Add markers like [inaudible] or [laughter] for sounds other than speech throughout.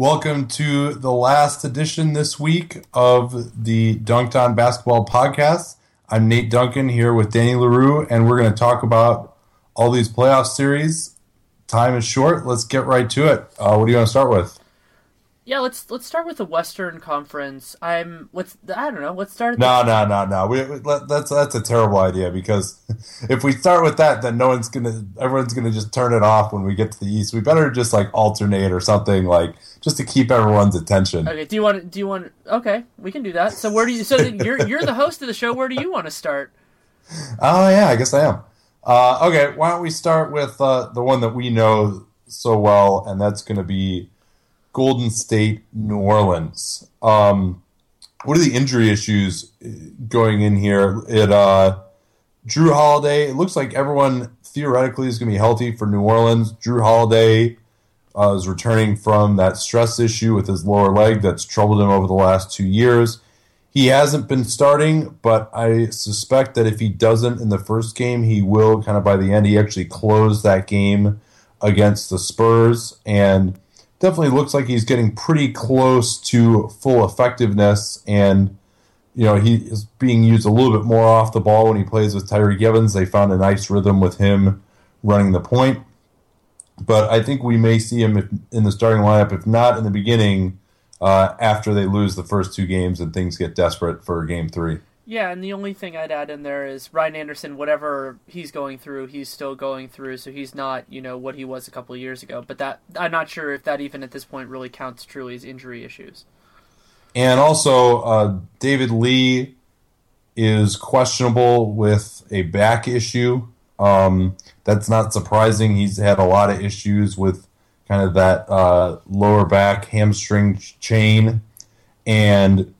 Welcome to the last edition this week of the Dunc'd On Basketball Podcast. I'm Nate Duncan here with Danny Leroux, and we're going to talk about all these playoff series. Time is short. Let's get right to it. Uh, what do you want to start with? Yeah, let's let's start with the Western Conference. I'm let's I don't know. Let's start. No, no, no, no. We, we, that's that's a terrible idea because [laughs] if we start with that, then no one's gonna everyone's gonna just turn it off when we get to the East. We better just like alternate or something like just to keep everyone's attention. Okay. Do you want? Do you want? Okay, we can do that. So where do you? So you're you're the host of the show. Where do you want to start? Oh yeah, I guess I am. Uh, okay, why don't we start with uh, the one that we know so well, and that's going to be Golden State, New Orleans. Um, what are the injury issues going in here? It uh, Jrue Holiday. It looks like everyone theoretically is going to be healthy for New Orleans. Jrue Holiday uh, is returning from that stress issue with his lower leg that's troubled him over the last two years. He hasn't been starting, but I suspect that if he doesn't in the first game, he will kind of by the end. He actually closed that game against the Spurs and definitely looks like he's getting pretty close to full effectiveness. And, you know, he is being used a little bit more off the ball when he plays with Tyreke Evans. They found a nice rhythm with him running the point. But I think we may see him in the starting lineup, if not in the beginning uh, after they lose the first two games and things get desperate for game three. Yeah, and the only thing I'd add in there is Ryan Anderson, whatever he's going through, he's still going through, so he's not, you know, what he was a couple years ago. But that I'm not sure if that even at this point really counts truly as injury issues. And also, uh, David Lee is questionable with a back issue. Um, that's not surprising. He's had a lot of issues with kind of that uh, lower back hamstring chain, and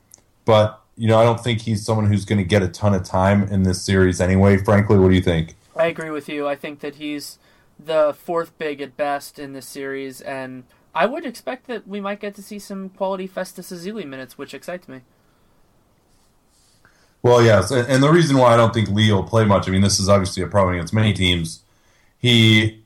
but you know I don't think he's someone who's going to get a ton of time in this series anyway. Frankly, what do you think? I agree with you. I think that he's the fourth big at best in this series, and I would expect that we might get to see some quality Festus Ezeli minutes, which excites me. Well, yes, and the reason why I don't think Lee will play much. I mean, this is obviously a problem against many teams. He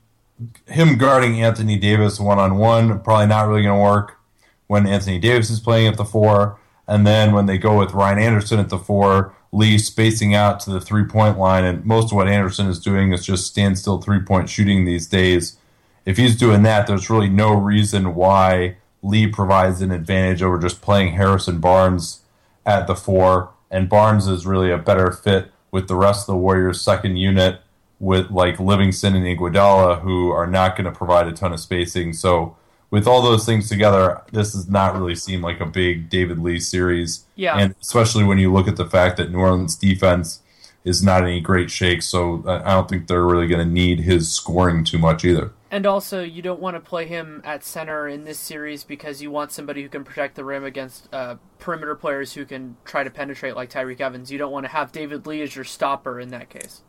him guarding Anthony Davis one on one probably not really going to work when Anthony Davis is playing at the four, and then when they go with Ryan Anderson at the four, Lee spacing out to the three point line, and most of what Anderson is doing is just standstill three point shooting these days. If he's doing that, there's really no reason why Lee provides an advantage over just playing Harrison Barnes at the four, and Barnes is really a better fit with the rest of the Warriors' second unit with like Livingston and Iguodala, who are not going to provide a ton of spacing. So with all those things together, this does not really seem like a big David Lee series. Yeah, and especially when you look at the fact that New Orleans defense is not any great shake, so I don't think they're really going to need his scoring too much either. And also, you don't want to play him at center in this series because you want somebody who can protect the rim against uh, perimeter players who can try to penetrate like Tyreke Evans. You don't want to have David Lee as your stopper in that case.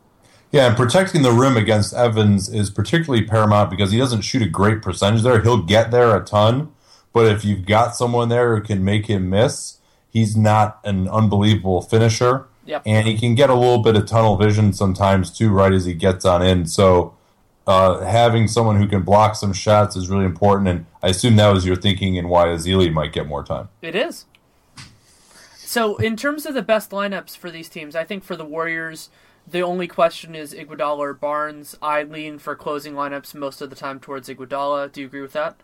Yeah, and protecting the rim against Evans is particularly paramount because he doesn't shoot a great percentage there. He'll get there a ton, but if you've got someone there who can make him miss, he's not an unbelievable finisher. Yep. And he can get a little bit of tunnel vision sometimes too, right as he gets on in. So uh, having someone who can block some shots is really important. And I assume that was your thinking and why Ezeli might get more time. It is. So in terms of the best lineups for these teams, I think for the Warriors, The only question is Iguodala or Barnes. I lean for closing lineups most of the time towards Iguodala. Do you agree with that?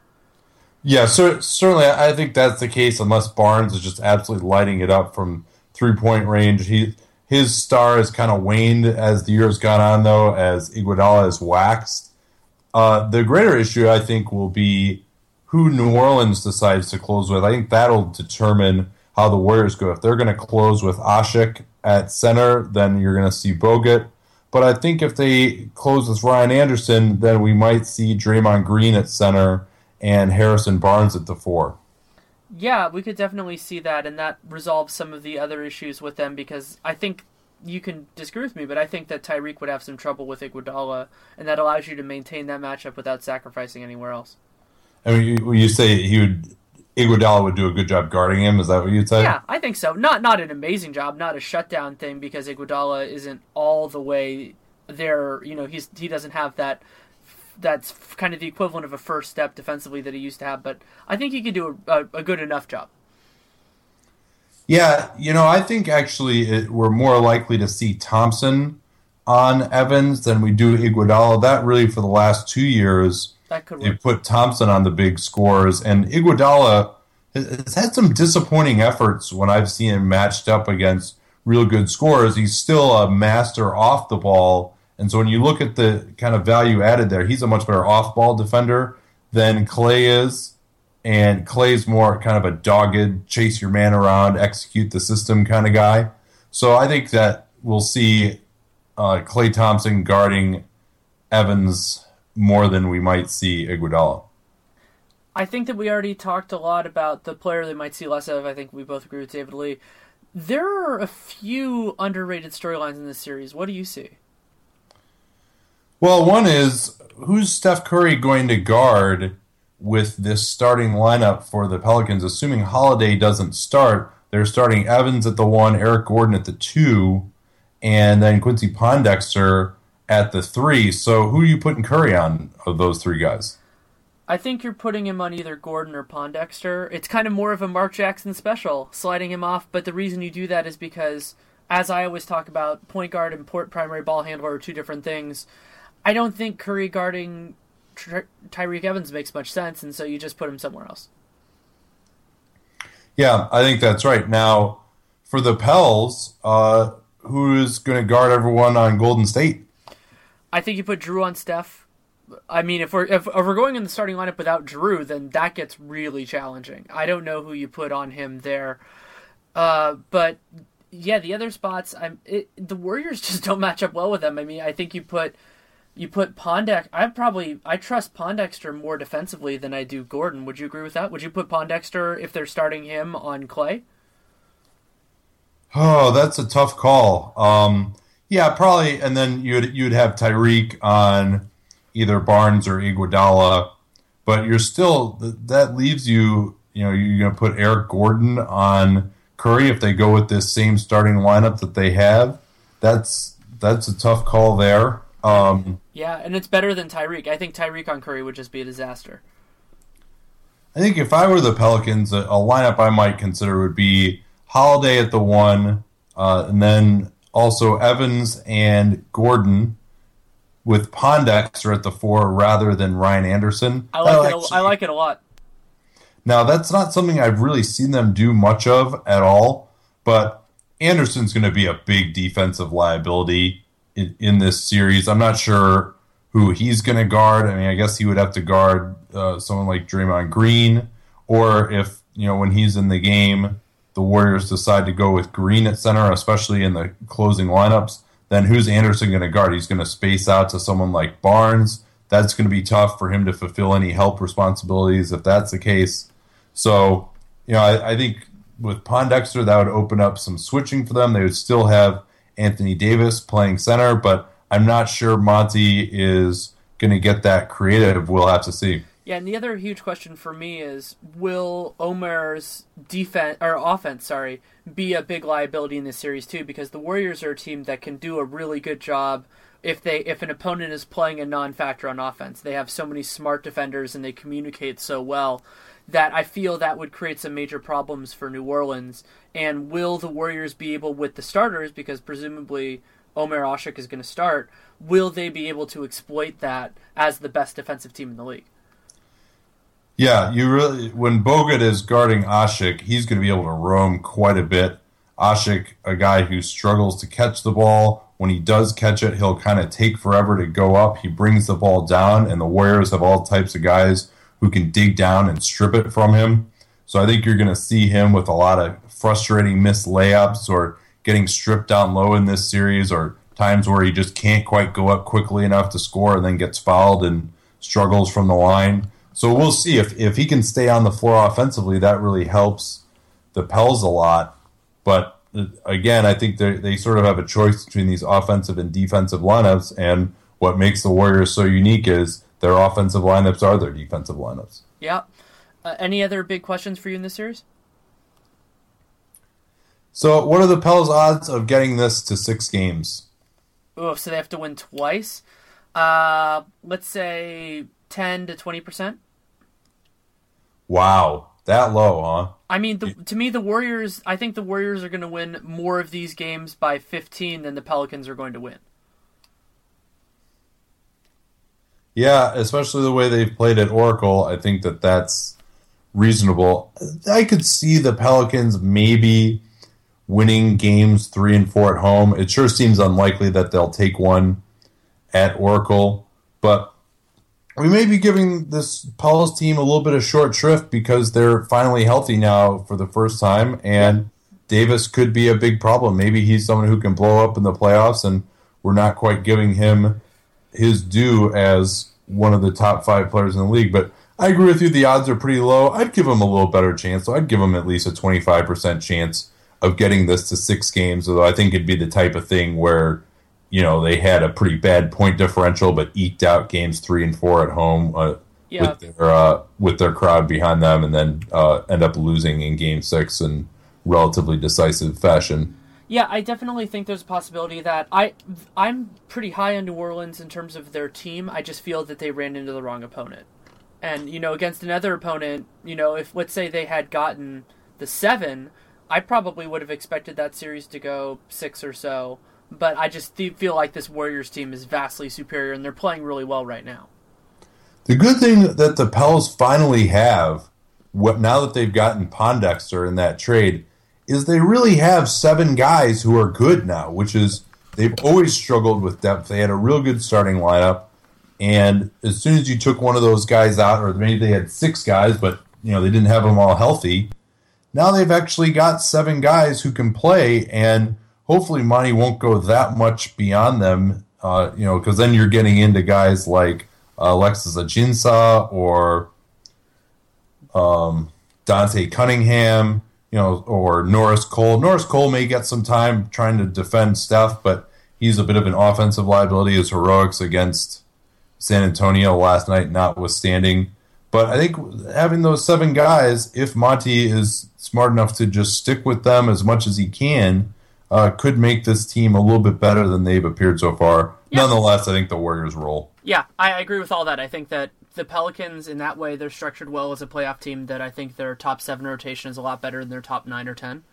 Yeah, so, certainly I think that's the case unless Barnes is just absolutely lighting it up from three point range. He his star has kind of waned as the year has gone on, though, as Iguodala has waxed. Uh, the greater issue, I think, will be who New Orleans decides to close with. I think that'll determine how the Warriors go. If they're going to close with Asik at center, then you're going to see Bogut. But I think if they close with Ryan Anderson, then we might see Draymond Green at center and Harrison Barnes at the four. Yeah, we could definitely see that, and that resolves some of the other issues with them because I think you can disagree with me, but I think that Tyreke would have some trouble with Iguodala, and that allows you to maintain that matchup without sacrificing anywhere else. I mean, you, you say he would Iguodala would do a good job guarding him. Is that what you'd say? Yeah, I think so. Not not an amazing job, not a shutdown thing because Iguodala isn't all the way there. You know, he's he doesn't have that. That's kind of the equivalent of a first step defensively that he used to have, but I think he could do a, a, a good enough job. Yeah, you know, I think actually it, we're more likely to see Thompson on Evans than we do Iguodala. That really, for the last two years, that could they put Thompson on the big scores, and Iguodala has had some disappointing efforts when I've seen him matched up against real good scores. He's still a master off the ball, and so when you look at the kind of value added there, he's a much better off ball defender than Klay is. And Klay's more kind of a dogged, chase your man around, execute the system kind of guy. So I think that we'll see uh, Klay Thompson guarding Evans more than we might see Iguodala. I think that we already talked a lot about the player they might see less of. I think we both agree with David Lee. There are a few underrated storylines in this series. What do you see? Well, one is who's Steph Curry going to guard with this starting lineup for the Pelicans? Assuming Holiday doesn't start, they're starting Evans at the one, Eric Gordon at the two, and then Quincy Pondexter at the three. So who are you putting Curry on of those three guys? I think you're putting him on either Gordon or Pondexter. It's kind of more of a Mark Jackson special, sliding him off. But the reason you do that is because, as I always talk about, point guard and port primary ball handler are two different things. I don't think Curry guarding Ty- Tyreke Evans makes much sense, and so you just put him somewhere else. Yeah, I think that's right. Now, for the Pels, uh, who is going to guard everyone on Golden State? I think you put Jrue on Steph. I mean, if we're if, if, we're going in the starting lineup without Jrue, then that gets really challenging. I don't know who you put on him there, uh, but yeah, the other spots, I'm it, the Warriors [laughs] just don't match up well with them. I mean, I think you put you put Pondex. I probably I trust Pondexter more defensively than I do Gordon. Would you agree with that? Would you put Pondexter if they're starting him on Klay? Oh, that's a tough call. Um, yeah, probably. And then you'd you'd have Tyreke on either Barnes or Iguodala, but you're still that leaves you. You know, you're going to put Eric Gordon on Curry if they go with this same starting lineup that they have. That's that's a tough call there. Um, yeah, and it's better than Tyreke. I think Tyreke on Curry would just be a disaster. I think if I were the Pelicans, a, a lineup I might consider would be Holiday at the one, uh, and then also Evans and Gordon with Pondexter at the four rather than Ryan Anderson. I like, it, actually, I like it a lot. Now, that's not something I've really seen them do much of at all, but Anderson's going to be a big defensive liability in, in this series. I'm not sure who he's going to guard. I mean, I guess he would have to guard uh, someone like Draymond Green, or if, you know, when he's in the game, the Warriors decide to go with Green at center, especially in the closing lineups, then who's Anderson going to guard? He's going to space out to someone like Barnes. That's going to be tough for him to fulfill any help responsibilities if that's the case. So, you know, I, I think with Pondexter, that would open up some switching for them. They would still have Anthony Davis playing center, but I'm not sure Monty is going to get that creative. We'll have to see. Yeah, and the other huge question for me is will Omer's defense or offense, sorry, be a big liability in this series too? Because the Warriors are a team that can do a really good job if they if an opponent is playing a non-factor on offense. They have so many smart defenders and they communicate so well that I feel that would create some major problems for New Orleans. And will the Warriors be able with the starters because presumably Omer Asik is going to start, will they be able to exploit that as the best defensive team in the league? Yeah, you really when Bogut is guarding Asik, he's going to be able to roam quite a bit. Asik, a guy who struggles to catch the ball, when he does catch it, he'll kind of take forever to go up. He brings the ball down, and the Warriors have all types of guys who can dig down and strip it from him. So I think you're going to see him with a lot of frustrating missed layups or getting stripped down low in this series or times where he just can't quite go up quickly enough to score and then gets fouled and struggles from the line. So we'll see if if he can stay on the floor offensively. That really helps the Pels a lot. But uh, again, I think they they sort of have a choice between these offensive and defensive lineups. And what makes the Warriors so unique is their offensive lineups are their defensive lineups. Yeah. Uh, any other big questions for you in this series? So, what are the Pels' odds of getting this to six games? Oh, so they have to win twice. Uh, let's say ten to twenty percent. Wow, that low, huh? I mean, the, to me, the Warriors. I think the Warriors are going to win more of these games by fifteen than the Pelicans are going to win. Yeah, especially the way they've played at Oracle, I think that that's reasonable. I could see the Pelicans maybe winning games three and four at home. It sure seems unlikely that they'll take one at Oracle, but we may be giving this Paul's team a little bit of short shrift because they're finally healthy now for the first time, and Davis could be a big problem. Maybe he's someone who can blow up in the playoffs, and we're not quite giving him his due as one of the top five players in the league. But I agree with you; the odds are pretty low. I'd give him a little better chance. So I'd give him at least a twenty-five percent chance of getting this to six games. Although I think it'd be the type of thing where you know they had a pretty bad point differential, but eked out games three and four at home uh, Yeah. with their uh, with their crowd behind them, and then uh, end up losing in game six in relatively decisive fashion. Yeah, I definitely think there's a possibility that I I'm pretty high on New Orleans in terms of their team. I just feel that they ran into the wrong opponent. And you know, against another opponent, you know, if let's say they had gotten the 7, I probably would have expected that series to go 6 or so, but I just th- feel like this Warriors team is vastly superior and they're playing really well right now. The good thing that the Pels finally have, what now that they've gotten Pondexter in that trade, is they really have seven guys who are good now, which is they've always struggled with depth. They had a real good starting lineup, and as soon as you took one of those guys out, or maybe they had six guys, but you know they didn't have them all healthy. Now they've actually got seven guys who can play, and hopefully Monty won't go that much beyond them. Uh, you know, because then you're getting into guys like uh, Alexis Ajinça or um, Dante Cunningham, you know, or Norris Cole. Norris Cole may get some time trying to defend Steph, but he's a bit of an offensive liability. His heroics against San Antonio last night, notwithstanding. But I think having those seven guys, if Monty is smart enough to just stick with them as much as he can, uh, could make this team a little bit better than they've appeared so far. Yeah. Nonetheless, I think the Warriors roll. Yeah, I I agree with all that. I think that the Pelicans, in that way, they're structured well as a playoff team. That I think their top seven rotation is a lot better than their top nine or ten.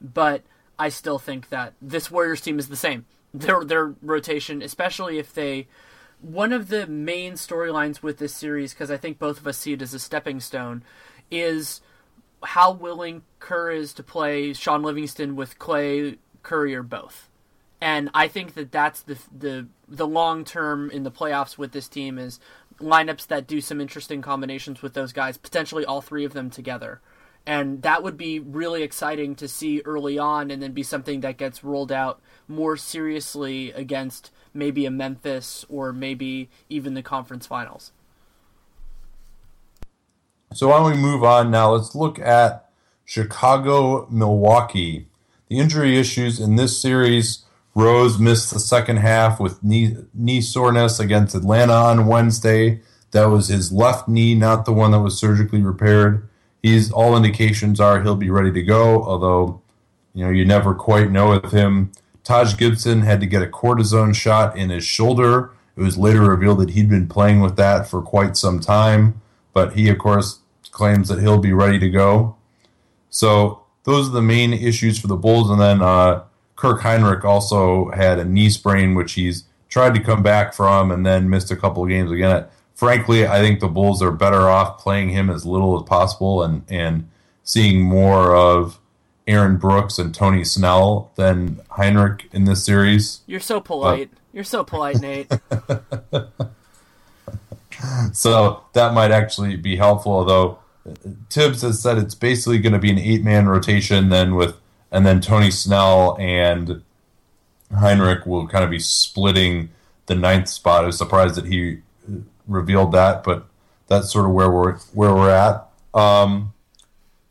But I still think that this Warriors team is the same. Their their rotation, especially if they, one of the main storylines with this series, because I think both of us see it as a stepping stone, is how willing Kerr is to play Shaun Livingston with Klay Curry or both and I think that that's the the the long term in the playoffs with this team is lineups that do some interesting combinations with those guys, potentially all three of them together. And that would be really exciting to see early on and then be something that gets rolled out more seriously against maybe a Memphis or maybe even the conference finals. So why don't we move on now? Let's look at Chicago, Milwaukee. The injury issues in this series. Rose missed the second half with knee, knee soreness against Atlanta on Wednesday. That was his left knee, not the one that was surgically repaired. He's all indications are he'll be ready to go, although you know you never quite know with him. Taj Gibson had to get a cortisone shot in his shoulder. It was later revealed that he'd been playing with that for quite some time, but he of course claims that he'll be ready to go. So those are the main issues for the Bulls, and then uh, Kirk Hinrich also had a knee sprain, which he's tried to come back from and then missed a couple of games again. Frankly, I think the Bulls are better off playing him as little as possible and, and seeing more of Aaron Brooks and Tony Snell than Hinrich in this series. You're so polite. You're so polite, Nate. [laughs] so that might actually be helpful. Although Thibs has said it's basically going to be an eight man rotation, then with and then Tony Snell and Hinrich will kind of be splitting the ninth spot. I was surprised that he revealed that, but that's sort of where we're where we're at. Um,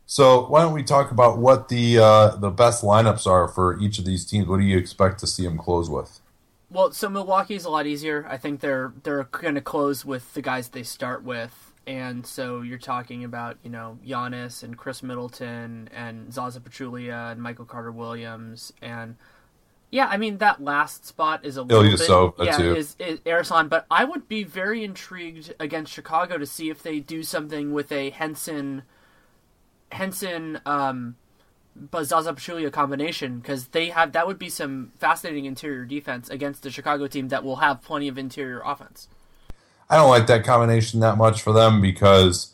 so why don't we talk about what the uh, the best lineups are for each of these teams? What do you expect to see them close with? Well, so Milwaukee's a lot easier. I think they're they're going to close with the guys they start with, and so you're talking about you know Giannis and Khris Middleton and Zaza Pachulia and Michael Carter Williams and yeah, I mean that last spot is a little bit yeah too. is, is Ersan, but I would be very intrigued against Chicago to see if they do something with a Henson Henson um but Zaza Pachulia combination because they have that would be some fascinating interior defense against the Chicago team that will have plenty of interior offense. I don't like that combination that much for them because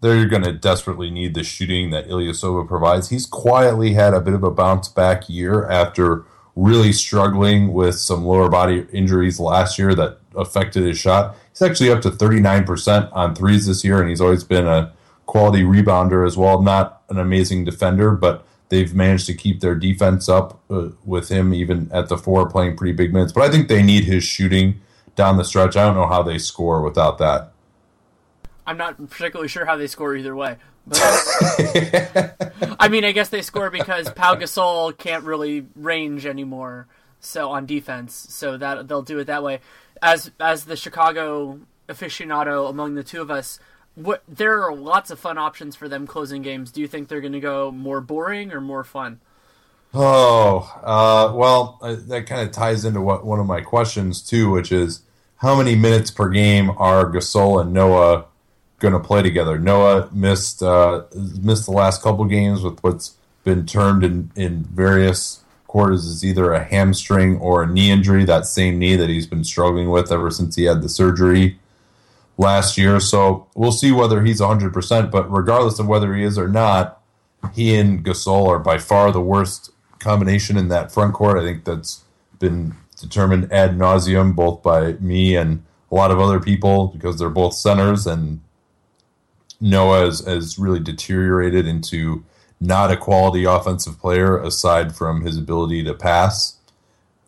they're going to desperately need the shooting that Ilyasova provides. He's quietly had a bit of a bounce back year after really struggling with some lower body injuries last year that affected his shot. He's actually up to 39% on threes this year, and he's always been a quality rebounder as well. Not an amazing defender, but they've managed to keep their defense up uh, with him even at the four playing pretty big minutes. But I think they need his shooting down the stretch. I don't know how they score without that. I'm not particularly sure how they score either way. But, I mean, I guess they score because Pau Gasol can't really range anymore. So on defense, so that they'll do it that way. As as the Chicago aficionado among the two of us, what there are lots of fun options for them closing games. Do you think they're going to go more boring or more fun? Oh, uh, well, uh, that kind of ties into what one of my questions too, which is how many minutes per game are Gasol and Noah going to play together? Noah missed uh, missed the last couple games with what's been termed in, in various quarters as either a hamstring or a knee injury. That same knee that he's been struggling with ever since he had the surgery last year. So we'll see whether he's 100%. But regardless of whether he is or not, he and Gasol are by far the worst combination in that front court. I think that's been determined ad nauseum, both by me and a lot of other people, because they're both centers. And Noah has, has really deteriorated into not a quality offensive player aside from his ability to pass.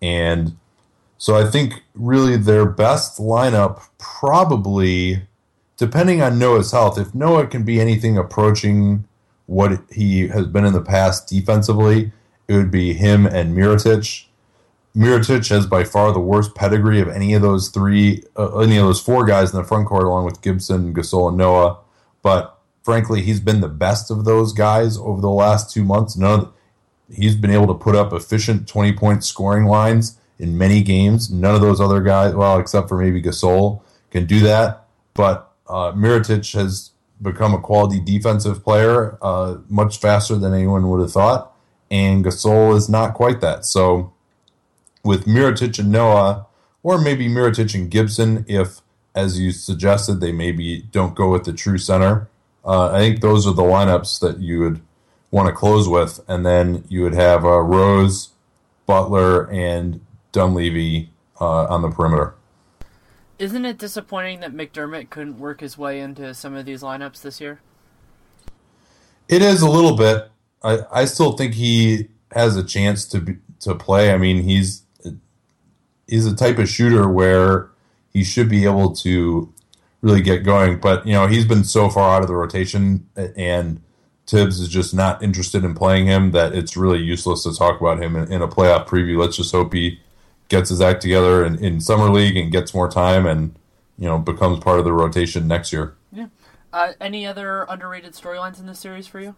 And so I think really their best lineup probably, depending on Noah's health, if Noah can be anything approaching what he has been in the past defensively, it would be him and Mirotic. Mirotic has by far the worst pedigree of any of those three, uh, any of those four guys in the front court, along with Gibson, Gasol, and Noah. But frankly, he's been the best of those guys over the last two months. None of, he's been able to put up efficient twenty point scoring lines in many games. None of those other guys, well, except for maybe Gasol, can do that. But uh, has become a quality defensive player uh, much faster than anyone would have thought, and Gasol is not quite that. So with Mirotic and Noah, or maybe Mirotic and Gibson, if as you suggested, they maybe don't go with the true center. Uh, I think those are the lineups that you would want to close with, and then you would have uh, Rose, Butler, and Dunleavy uh, on the perimeter. Isn't it disappointing that McDermott couldn't work his way into some of these lineups this year? It is a little bit. I, I still think he has a chance to be, to play. I mean, he's he's a type of shooter where he should be able to really get going. But you know, he's been so far out of the rotation, and Thibs is just not interested in playing him that it's really useless to talk about him in, in a playoff preview. Let's just hope he gets his act together in, in summer league and gets more time, and you know, becomes part of the rotation next year. Yeah. Uh, any other underrated storylines in this series for you?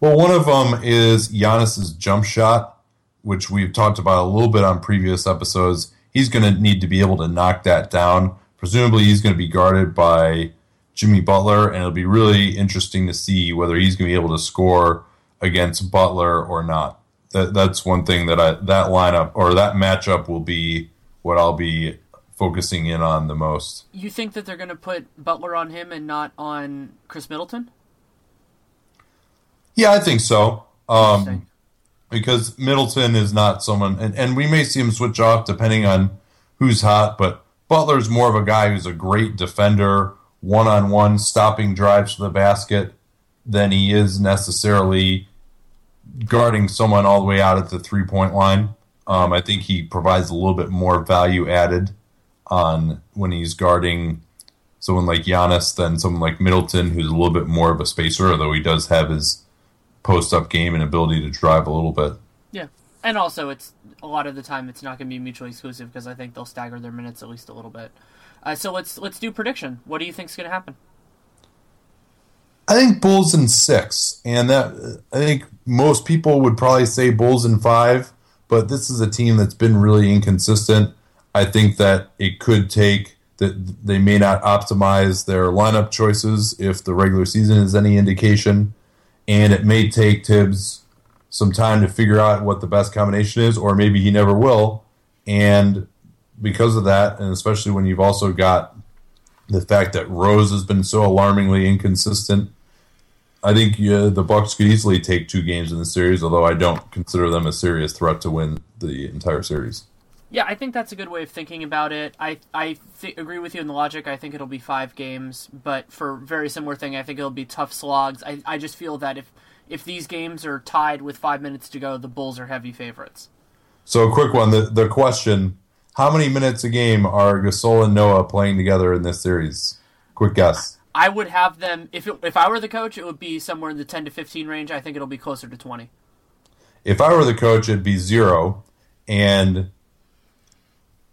Well, one of them is Giannis's jump shot, which we've talked about a little bit on previous episodes. He's going to need to be able to knock that down. Presumably, he's going to be guarded by Jimmy Butler, and it'll be really interesting to see whether he's going to be able to score against Butler or not. that that's one thing that I that lineup or that matchup will be what I'll be focusing in on the most. You think that they're going to put Butler on him and not on Khris Middleton? Yeah, I think so. Um. Because Middleton is not someone, and, and we may see him switch off depending on who's hot, but Butler's more of a guy who's a great defender, one on one, stopping drives to the basket, than he is necessarily guarding someone all the way out at the three point line. Um, I think he provides a little bit more value added on when he's guarding someone like Giannis than someone like Middleton, who's a little bit more of a spacer, although he does have his post up game and ability to drive a little bit. Yeah, and also it's a lot of the time it's not going to be mutually exclusive because I think they'll stagger their minutes at least a little bit. Uh, so let's let's do prediction. What do you think's going to happen? I think Bulls in six, and that I think most people would probably say Bulls in five, but this is a team that's been really inconsistent. I think that it could take that they may not optimize their lineup choices if the regular season is any indication, and it may take Thibs some time to figure out what the best combination is, or maybe he never will. And because of that, and especially when you've also got the fact that Rose has been so alarmingly inconsistent, I think yeah, the Bucks could easily take two games in the series. Although I don't consider them a serious threat to win the entire series. Yeah, I think that's a good way of thinking about it. I I th- agree with you in the logic. I think it'll be five games, but for very similar thing, I think it'll be tough slogs. I, I just feel that if if these games are tied with five minutes to go, the Bulls are heavy favorites. So a quick one: the the question: How many minutes a game are Gasol and Noah playing together in this series? Quick guess. I would have them if it, if I were the coach, it would be somewhere in the ten to fifteen range. I think it'll be closer to twenty. If I were the coach, it'd be zero, and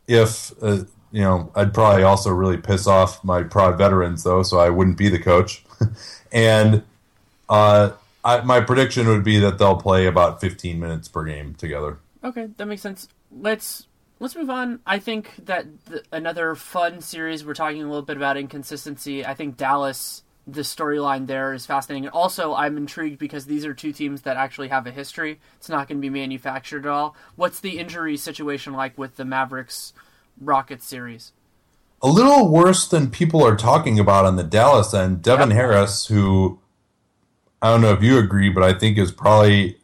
if uh, you know, I'd probably also really piss off my prod veterans though, so I wouldn't be the coach. [laughs] and uh, I, my prediction would be that they'll play about 15 minutes per game together. Okay, that makes sense. Let's let's move on. I think that the, another fun series. We're talking a little bit about inconsistency. I think Dallas, the storyline there is fascinating. And also, I'm intrigued because these are two teams that actually have a history. It's not going to be manufactured at all. What's the injury situation like with the Mavericks Rockets series? A little worse than people are talking about on the Dallas end. Devin Yep. Harris, who I don't know if you agree, but I think is probably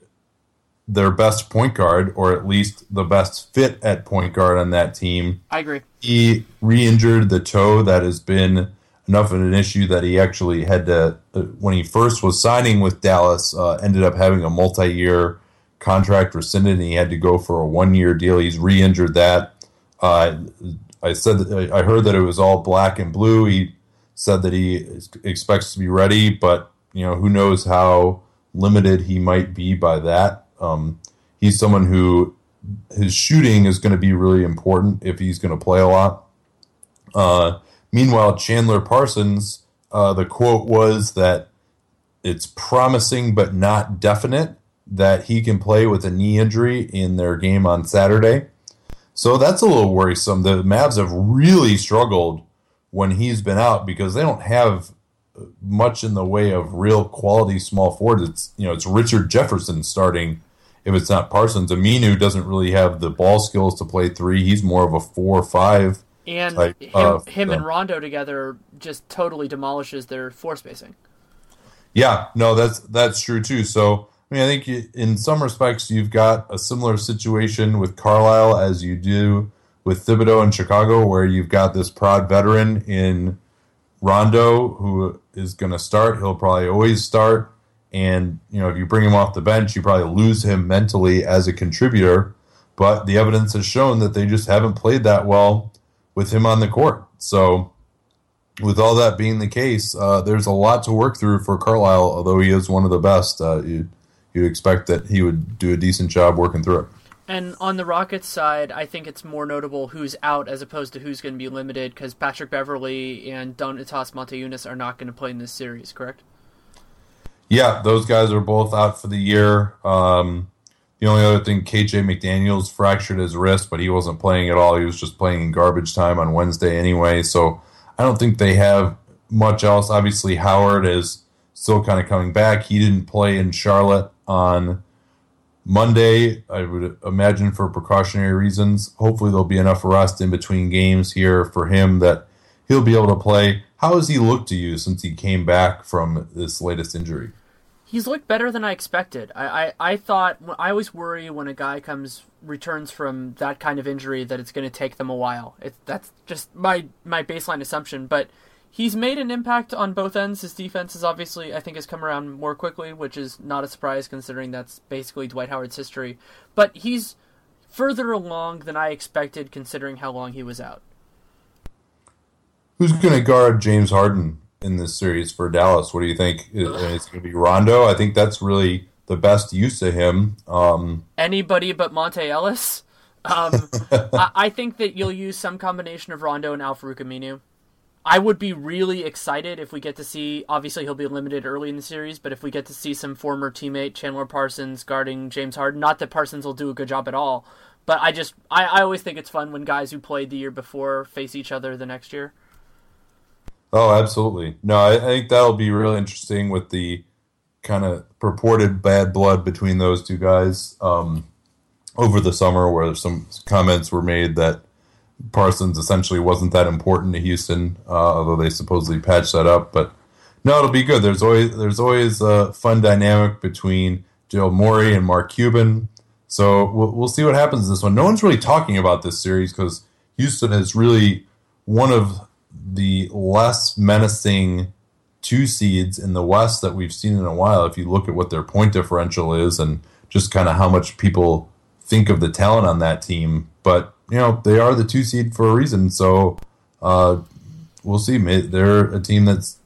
their best point guard, or at least the best fit at point guard on that team. I agree. he re-injured the toe that has been enough of an issue that he actually had to uh, when he first was signing with Dallas uh, ended up having a multi-year contract rescinded and he had to go for a one-year deal. He's re-injured that. Uh, I said I heard that it was all black and blue. He said that he expects to be ready but you know who knows how limited he might be by that. Um, he's someone who his shooting is going to be really important if he's going to play a lot. Uh, meanwhile, Chandler Parsons, uh, the quote was that it's promising but not definite that he can play with a knee injury in their game on Saturday. So that's a little worrisome. The Mavs have really struggled when he's been out because they don't have much in the way of real quality small forwards. It's you know it's Richard Jefferson starting if it's not Parsons. Aminu doesn't really have the ball skills to play three. He's more of a four or five. And Like, him, uh, him and uh, Rondo together just totally demolishes their floor spacing. Yeah, no, that's that's true too. So I mean, I think you, in some respects you've got a similar situation with Carlisle as you do with Thibodeau in Chicago, where you've got this proud veteran in Rondo who is going to start. He'll probably always start, and you know if you bring him off the bench, you probably lose him mentally as a contributor. But the evidence has shown that they just haven't played that well with him on the court. So with all that being the case, uh, there's a lot to work through for Carlisle. Although he is one of the best, uh, you'd, you'd expect that he would do a decent job working through it. And on the Rockets side, I think it's more notable who's out as opposed to who's going to be limited because Patrick Beverley and Donatas Motiejunas are not going to play in this series, correct? Yeah, those guys are both out for the year. Um, the only other thing, KJ McDaniels fractured his wrist, but he wasn't playing at all. He was just playing in garbage time on Wednesday anyway. So I don't think they have much else. Obviously, Howard is still kind of coming back. He didn't play in Charlotte on Monday, I would imagine for precautionary reasons. Hopefully, there'll be enough rest in between games here for him that he'll be able to play. How has he looked to you since he came back from this latest injury? He's looked better than I expected. I, I, I thought I always worry when a guy comes returns from that kind of injury that it's going to take them a while. It, that's just my my baseline assumption. But he's made an impact on both ends. His defense is obviously I think has come around more quickly, which is not a surprise considering that's basically Dwight Howard's history. But he's further along than I expected considering how long he was out. Who's going to guard James Harden in this series for Dallas? What do you think? Is, it going to be Rondo? I think that's really the best use of him. Um, Anybody but Monta Ellis. Um, [laughs] I, I, think that you'll use some combination of Rondo and Al Farouq Aminu. I would be really excited if we get to see. Obviously, he'll be limited early in the series, but if we get to see some former teammate Chandler Parsons guarding James Harden, not that Parsons will do a good job at all, but I just I, I always think it's fun when guys who played the year before face each other the next year. Oh, absolutely. No, I, I think that'll be really interesting with the kind of purported bad blood between those two guys um, over the summer, where some comments were made that Parsons essentially wasn't that important to Houston, uh, although they supposedly patched that up. But no, it'll be good. There's always there's always a fun dynamic between Joe Morey and Mark Cuban. So we'll, we'll see what happens in this one. No one's really talking about this series because Houston is really one of the less menacing two seeds in the West that we've seen in a while. If you look at what their point differential is and just kind of how much people think of the talent on that team, but you know they are the two seed for a reason. So uh, we'll see. They're a team that's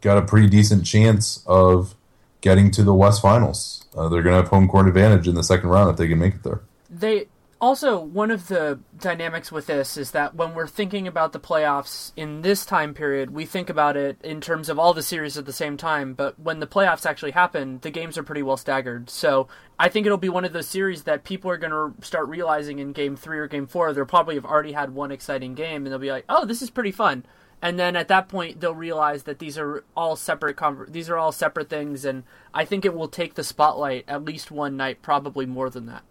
got a pretty decent chance of getting to the West Finals. Uh, they're going to have home court advantage in the second round if they can make it there. They also, one of the dynamics with this is that when we're thinking about the playoffs in this time period, we think about it in terms of all the series at the same time. But when the playoffs actually happen, the games are pretty well staggered. So I think it'll be one of those series that people are going to start realizing in game three or game four, they'll probably have already had one exciting game, and they'll be like, oh, this is pretty fun. And then at that point, they'll realize that these are all separate. Conver- these are all separate things, and I think it will take the spotlight at least one night, probably more than that.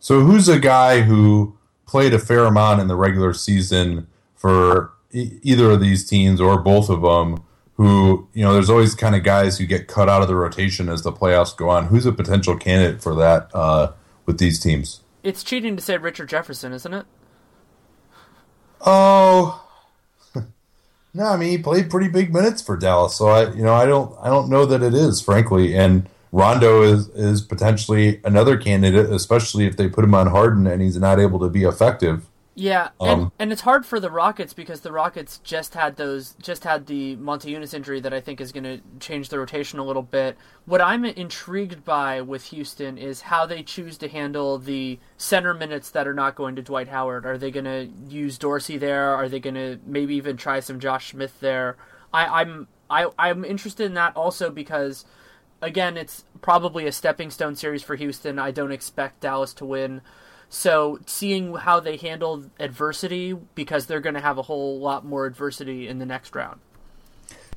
So who's a guy who played a fair amount in the regular season for e- either of these teams or both of them? Who you know, there's always kind of guys who get cut out of the rotation as the playoffs go on. Who's a potential candidate for that uh, with these teams? It's cheating to say Richard Jefferson, isn't it? Oh, [laughs] no. I mean, he played pretty big minutes for Dallas, so I, you know, I don't, I don't know that it is, frankly. And Rondo is is potentially another candidate, especially if they put him on Harden and he's not able to be effective. Yeah, and, um, and it's hard for the Rockets because the Rockets just had those just had the Motiejunas injury that I think is going to change the rotation a little bit. What I'm intrigued by with Houston is how they choose to handle the center minutes that are not going to Dwight Howard. Are they going to use Dorsey there? Are they going to maybe even try some Josh Smith there? I, I'm I, I'm interested in that also because again, it's probably a stepping stone series for Houston. I don't expect Dallas to win. So seeing how they handle adversity because they're going to have a whole lot more adversity in the next round.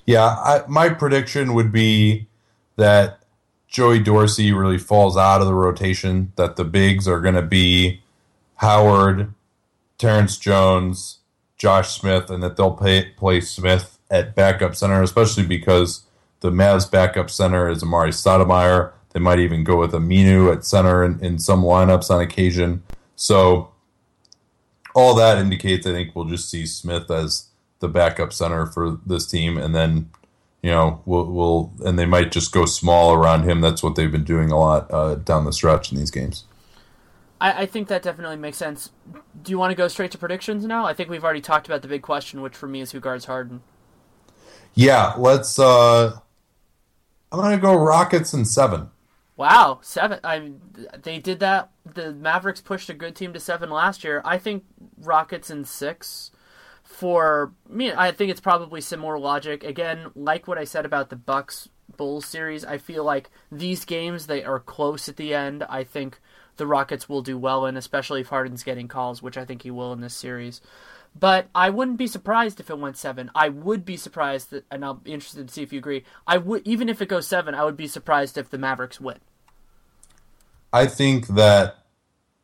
Yeah, I, my prediction would be that Joey Dorsey really falls out of the rotation. That the bigs are going to be Howard, Terrence Jones, Josh Smith, and that they'll pay, play Smith at backup center, especially because the Mavs backup center is Amar'e Stoudemire. They might even go with Aminu at center in, in some lineups on occasion. So all that indicates I think we'll just see Smith as the backup center for this team, and then you know we'll, we'll and they might just go small around him. That's what they've been doing a lot uh, down the stretch in these games. I, I think that definitely makes sense. Do you want to go straight to predictions now? I think we've already talked about the big question, which for me is who guards Harden. Yeah, let's. uh I'm gonna go Rockets and seven. Wow, seven. I they did that. The Mavericks pushed a good team to seven last year. I think Rockets in six. For me, I think it's probably similar logic. Again, like what I said about the Bucks Bulls series, I feel like these games they are close at the end. I think the Rockets will do well in, especially if Harden's getting calls, which I think he will in this series. But I wouldn't be surprised if it went seven. I would be surprised, that, and I'll be interested to see if you agree. I would, even if it goes seven, I would be surprised if the Mavericks win. I think that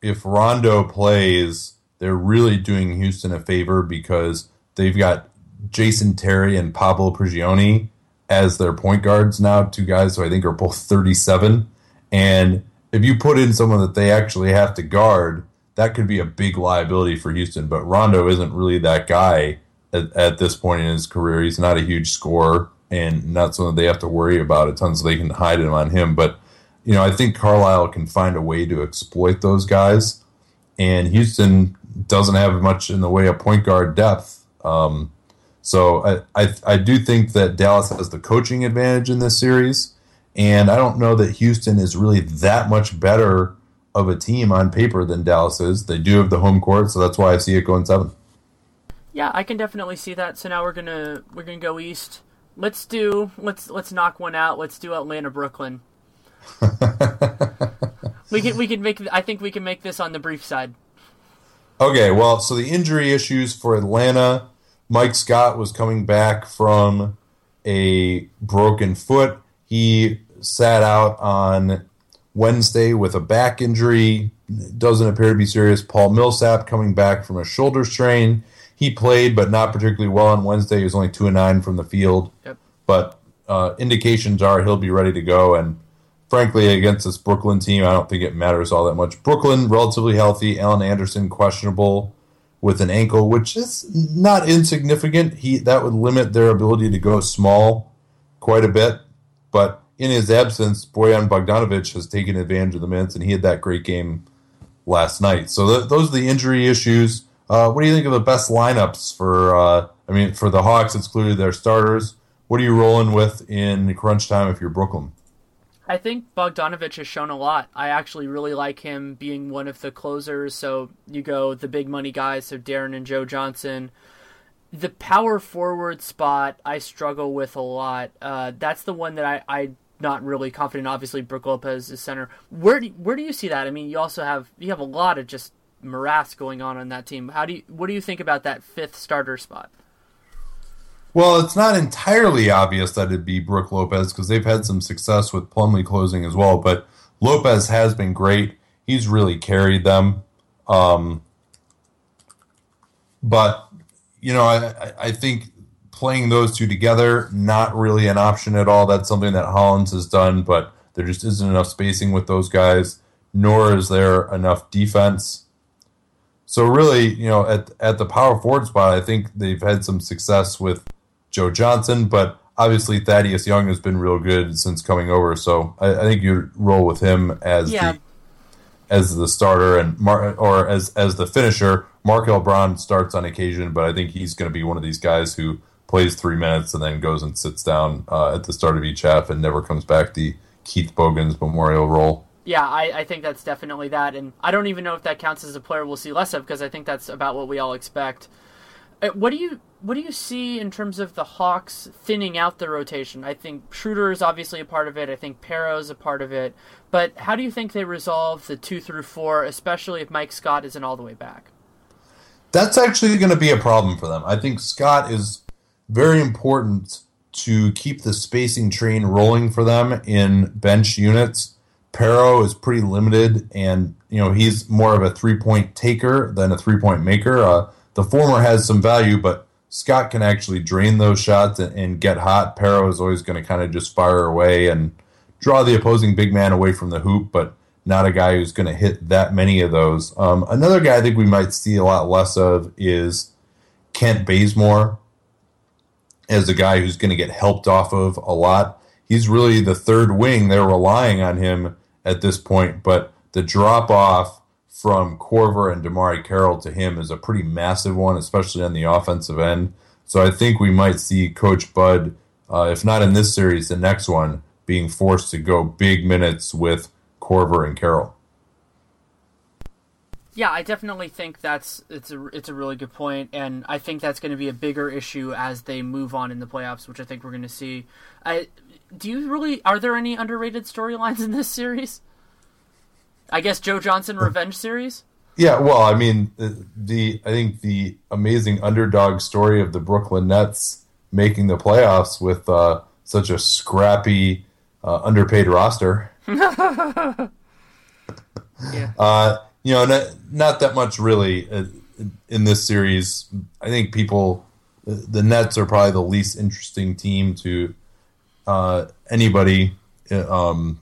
if Rondo plays, they're really doing Houston a favor because they've got Jason Terry and Pablo Prigioni as their point guards now, two guys who I think are both 37. And if you put in someone that they actually have to guard, that could be a big liability for Houston. But Rondo isn't really that guy at, at this point in his career. He's not a huge scorer and not something they have to worry about a ton, so they can hide him on him. But you know, I think Carlisle can find a way to exploit those guys, and Houston doesn't have much in the way of point guard depth. Um, so I, I, I do think that Dallas has the coaching advantage in this series, and I don't know that Houston is really that much better of a team on paper than Dallas is. They do have the home court, so that's why I see it going seven. Yeah, I can definitely see that. So now we're gonna we're gonna go east. Let's do let's let's knock one out. Let's do Atlanta Brooklyn. [laughs] we can we can make I think we can make this on the brief side. Okay, well, so the injury issues for Atlanta, Mike Scott was coming back from a broken foot. He sat out on Wednesday with a back injury. Doesn't appear to be serious. Paul Millsap coming back from a shoulder strain. He played, but not particularly well on Wednesday. He was only two and nine from the field. Yep. But uh, indications are he'll be ready to go. And frankly, against this Brooklyn team, I don't think it matters all that much. Brooklyn relatively healthy. Alan Anderson questionable with an ankle, which is not insignificant. He that would limit their ability to go small quite a bit. But in his absence, Bojan Bogdanovich has taken advantage of the minutes, and he had that great game last night. So th- those are the injury issues. Uh, what do you think of the best lineups for? Uh, I mean, for the Hawks, it's clearly their starters. What are you rolling with in crunch time if you're Brooklyn? I think Bogdanovich has shown a lot. I actually really like him being one of the closers. So you go the big money guys, so Deron and Joe Johnson. The power forward spot I struggle with a lot. Uh, that's the one that I, I not really confident. Obviously, Brook Lopez is center. Where do where do you see that? I mean, you also have you have a lot of just morass going on on that team. How do you what do you think about that fifth starter spot? Well, it's not entirely obvious that it'd be Brook Lopez because they've had some success with Plumlee closing as well. But Lopez has been great. He's really carried them. Um, but you know, I, I think playing those two together not really an option at all. That's something that Hollins has done, but there just isn't enough spacing with those guys. Nor is there enough defense. So really, you know, at at the power forward spot, I think they've had some success with Joe Johnson, but obviously Thaddeus Young has been real good since coming over. So I, I think you roll with him as Yeah. the as the starter and Mar- or as as the finisher. Markel Brown starts on occasion, but I think he's going to be one of these guys who plays three minutes and then goes and sits down uh, at the start of each half and never comes back. The Keith Bogans memorial role. Yeah, I, I think that's definitely that, and I don't even know if that counts as a player we'll see less of because I think that's about what we all expect. Uh, What do you what do you see in terms of the Hawks thinning out the rotation? I think Schroeder is obviously a part of it. I think Pero is a part of it. But how do you think they resolve the two through four, especially if Mike Scott isn't all the way back? That's actually going to be a problem for them. I think Scott is very important to keep the spacing train rolling for them in bench units. Pero is pretty limited, and you know he's more of a three point taker than a three point maker. Uh, the former has some value, but Scott can actually drain those shots and, and get hot. Pero is always going to kind of just fire away and draw the opposing big man away from the hoop, but not a guy who's going to hit that many of those. Um, another guy I think we might see a lot less of is Kent Bazemore as a guy who's going to get helped off of a lot. He's really the third wing. They're relying on him at this point, but the drop off from Korver and DeMarre Carroll to him is a pretty massive one, especially on the offensive end. So I think we might see Coach Bud, uh, if not in this series, the next one, being forced to go big minutes with Korver and Carroll. Yeah, I definitely think that's it's a it's a really good point, and I think that's going to be a bigger issue as they move on in the playoffs, which I think we're going to see. I do you really are there any underrated storylines in this series? I guess Joe Johnson revenge series. Yeah, well, I mean, the, the I think the amazing underdog story of the Brooklyn Nets making the playoffs with uh, such a scrappy, uh, underpaid roster. [laughs] Yeah. Uh, you know, not, not that much really uh, in this series. I think people, the Nets are probably the least interesting team to uh, anybody. Um,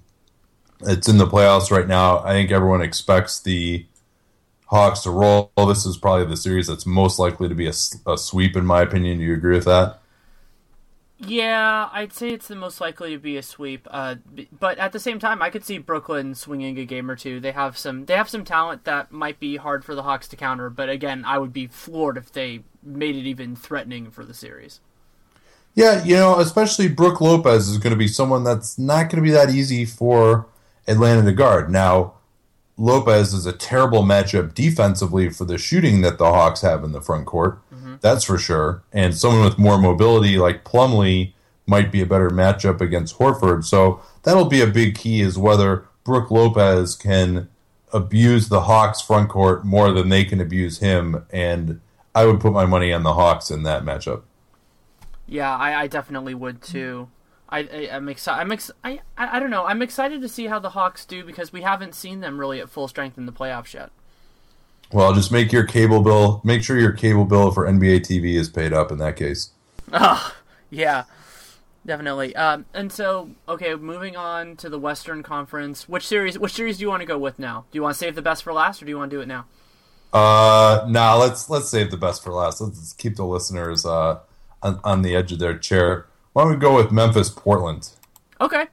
it's in the playoffs right now. I think everyone expects the Hawks to roll. This is probably the series that's most likely to be a, a sweep, in my opinion. Do you agree with that? Yeah, I'd say it's the most likely to be a sweep. Uh, but at the same time, I could see Brooklyn swinging a game or two. They have some they have some talent that might be hard for the Hawks to counter. But again, I would be floored if they made it even threatening for the series. Yeah, you know, especially Brook Lopez is going to be someone that's not going to be that easy for Atlanta to guard. Now, Lopez is a terrible matchup defensively for the shooting that the Hawks have in the front court. That's for sure. And someone with more mobility like Plumlee might be a better matchup against Horford. So that'll be a big key is whether Brook Lopez can abuse the Hawks front court more than they can abuse him. And I would put my money on the Hawks in that matchup. Yeah, I, I definitely would too. I, I am excited. I'm ex- I, I don't know. I'm excited to see how the Hawks do because we haven't seen them really at full strength in the playoffs yet. Well, just make your cable bill. Make sure your cable bill for NBA TV is paid up in that case. Oh, yeah, definitely. Um, and so, okay, moving on to the Western Conference. Which series? Which series do you want to go with now? Do you want to save the best for last, or do you want to do it now? Uh, nah. Let's let's save the best for last. Let's keep the listeners uh on, on the edge of their chair. Why don't we go with Memphis Portland? Okay.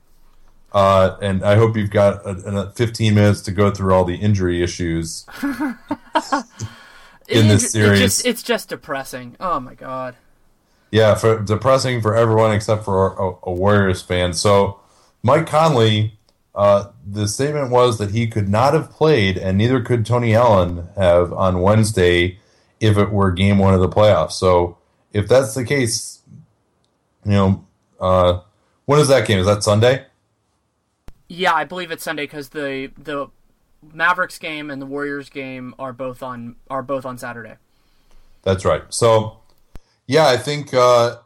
Uh, and I hope you've got a, a 15 minutes to go through all the injury issues [laughs] in this series. It's just, it's just, depressing. Oh my god. Yeah, for depressing for everyone except for a, a Warriors fan. So, Mike Conley, uh, the statement was that he could not have played, and neither could Tony Allen have on Wednesday if it were Game One of the playoffs. So, if that's the case, you know, uh, when is that game? Is that Sunday? Yeah, I believe it's Sunday because the the Mavericks game and the Warriors game are both on are both on Saturday. That's right. So, yeah, I think uh,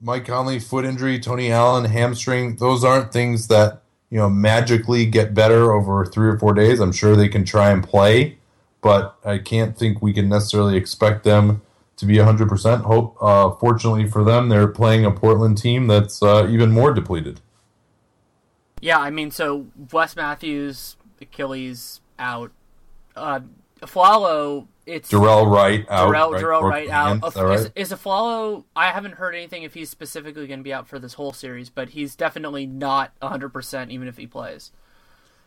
Mike Conley foot injury, Tony Allen hamstring. Those aren't things that you know magically get better over three or four days. I'm sure they can try and play, but I can't think we can necessarily expect them to be 100%. Hope, uh, fortunately for them, they're playing a Portland team that's uh, even more depleted. Yeah, I mean, so Wes Matthews, Achilles out. Uh, Afflalo, it's Dorell Wright out. Dorell, right? Dorell Wright out. Is, right? is Afflalo? I haven't heard anything if he's specifically going to be out for this whole series, but he's definitely not 100 percent even if he plays.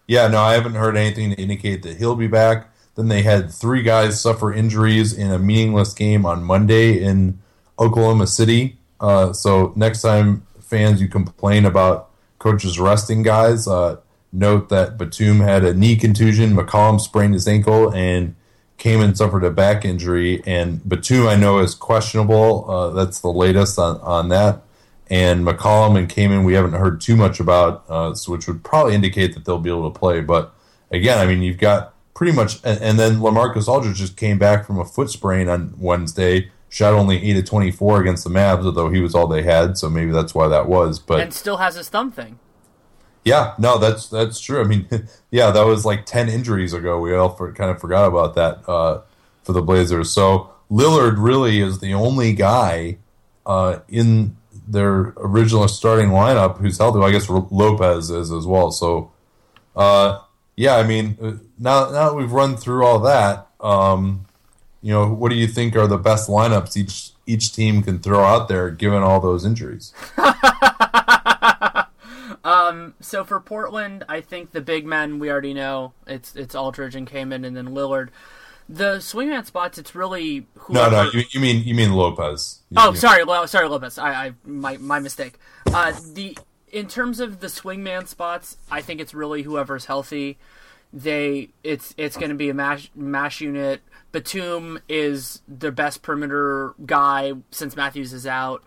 Yeah, no, I haven't heard anything to indicate that he'll be back. Then they had three guys suffer injuries in a meaningless game on Monday in Oklahoma City. Uh, so next time fans you complain about coaches resting guys, uh, note that Batum had a knee contusion, McCollum sprained his ankle, and Kaman suffered a back injury. And Batum I know is questionable. Uh, that's the latest on, on that. And McCollum and Kaman we haven't heard too much about, uh, which would probably indicate that they'll be able to play. But again, I mean, you've got pretty much. And, and then Lamarcus Aldridge just came back from a foot sprain on Wednesday. Shot only eight of twenty four against the Mavs, although he was all they had. So maybe that's why that was. But and still has his thumb thing. Yeah, no, that's that's true. I mean, [laughs] yeah, that was like ten injuries ago. We all for, kind of forgot about that uh, for the Blazers. So Lillard really is the only guy uh, in their original starting lineup who's healthy. Well, I guess Lopez is as well. So uh, yeah, I mean, uh, now now that we've run through all that, um, you know, what do you think are the best lineups each each team can throw out there, given all those injuries? [laughs] um, so for Portland, I think the big men we already know it's it's Aldridge and Kaman, and then Lillard. The swingman spots, it's really whoever... no, no. You, you, mean you mean Lopez? You, oh, sorry, sorry, Lopez. I, I my my mistake. Uh, the in terms of the swingman spots, I think it's really whoever's healthy. They it's it's going to be a mash mash unit. Batum is the best perimeter guy since Matthews is out.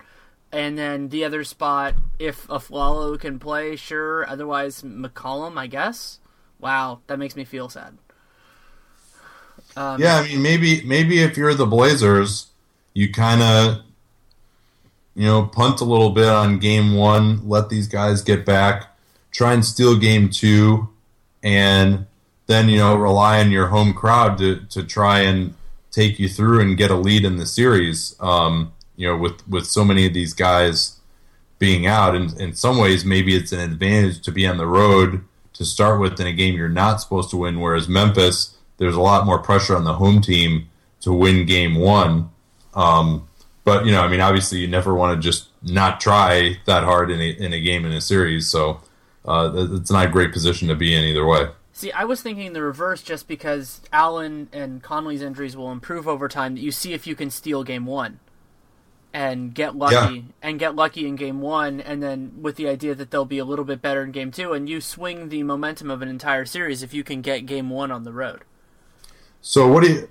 And then the other spot, if Afflalo can play, sure. Otherwise, McCollum, I guess. Wow, that makes me feel sad. Um, yeah, I mean, maybe maybe if you're the Blazers, you kind of you know, punt a little bit on game one, let these guys get back, try and steal game two, and then you know rely on your home crowd to to try and take you through and get a lead in the series. Um, you know, with with so many of these guys being out, and in some ways, maybe it's an advantage to be on the road to start with in a game you're not supposed to win. Whereas Memphis, there's a lot more pressure on the home team to win game one. Um, but you know, I mean, obviously, you never want to just not try that hard in a, in a game in a series. So uh, it's not a great position to be in either way. See, I was thinking the reverse just because Allen and Conley's injuries will improve over time. That you see if you can steal game one and get lucky yeah. and get lucky in game one, and then with the idea that they'll be a little bit better in game two, and you swing the momentum of an entire series if you can get game one on the road. So, what do you,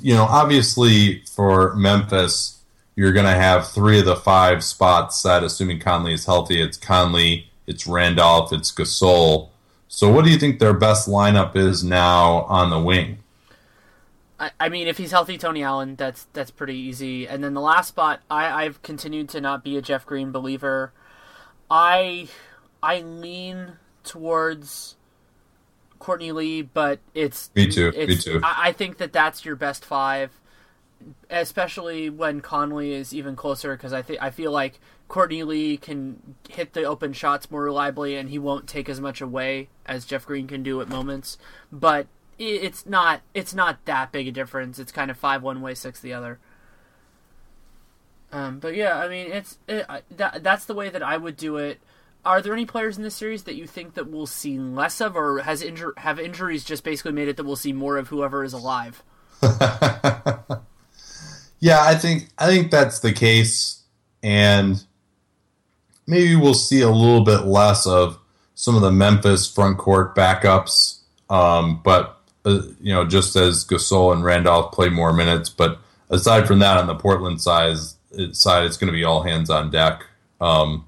you know, obviously for Memphis, you're going to have three of the five spots set, assuming Conley is healthy. It's Conley, it's Randolph, it's Gasol. So, what do you think their best lineup is now on the wing? I, I mean, if he's healthy, Tony Allen, that's that's pretty easy. And then the last spot, I, I've continued to not be a Jeff Green believer. I I lean towards Courtney Lee, but it's me too. It's, me too. I, I think that that's your best five, especially when Conley is even closer. Because I think I feel like Courtney Lee can hit the open shots more reliably, and he won't take as much away as Jeff Green can do at moments. But it's not it's not that big a difference. It's kind of five one way, six the other. Um, but yeah, I mean, it's it, that that's the way that I would do it. Are there any players in this series that you think that we'll see less of, or has injur- have injuries just basically made it that we'll see more of whoever is alive? [laughs] yeah, I think I think that's the case, and maybe we'll see a little bit less of some of the Memphis front court backups. Um, but uh, you know, just as Gasol and Randolph play more minutes. But aside from that, on the Portland side, side it's going to be all hands on deck. Um,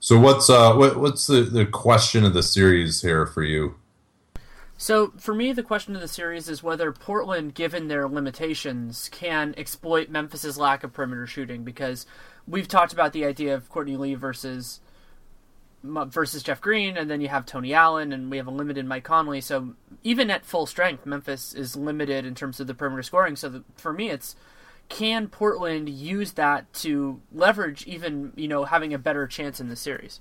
so what's uh, what, what's the, the question of the series here for you? So for me, the question of the series is whether Portland, given their limitations, can exploit Memphis's lack of perimeter shooting. Because we've talked about the idea of Courtney Lee versus versus Jeff Green, and then you have Tony Allen, and we have a limited Mike Conley. So even at full strength, Memphis is limited in terms of the perimeter scoring. So the, for me, it's can Portland use that to leverage even you know having a better chance in the series?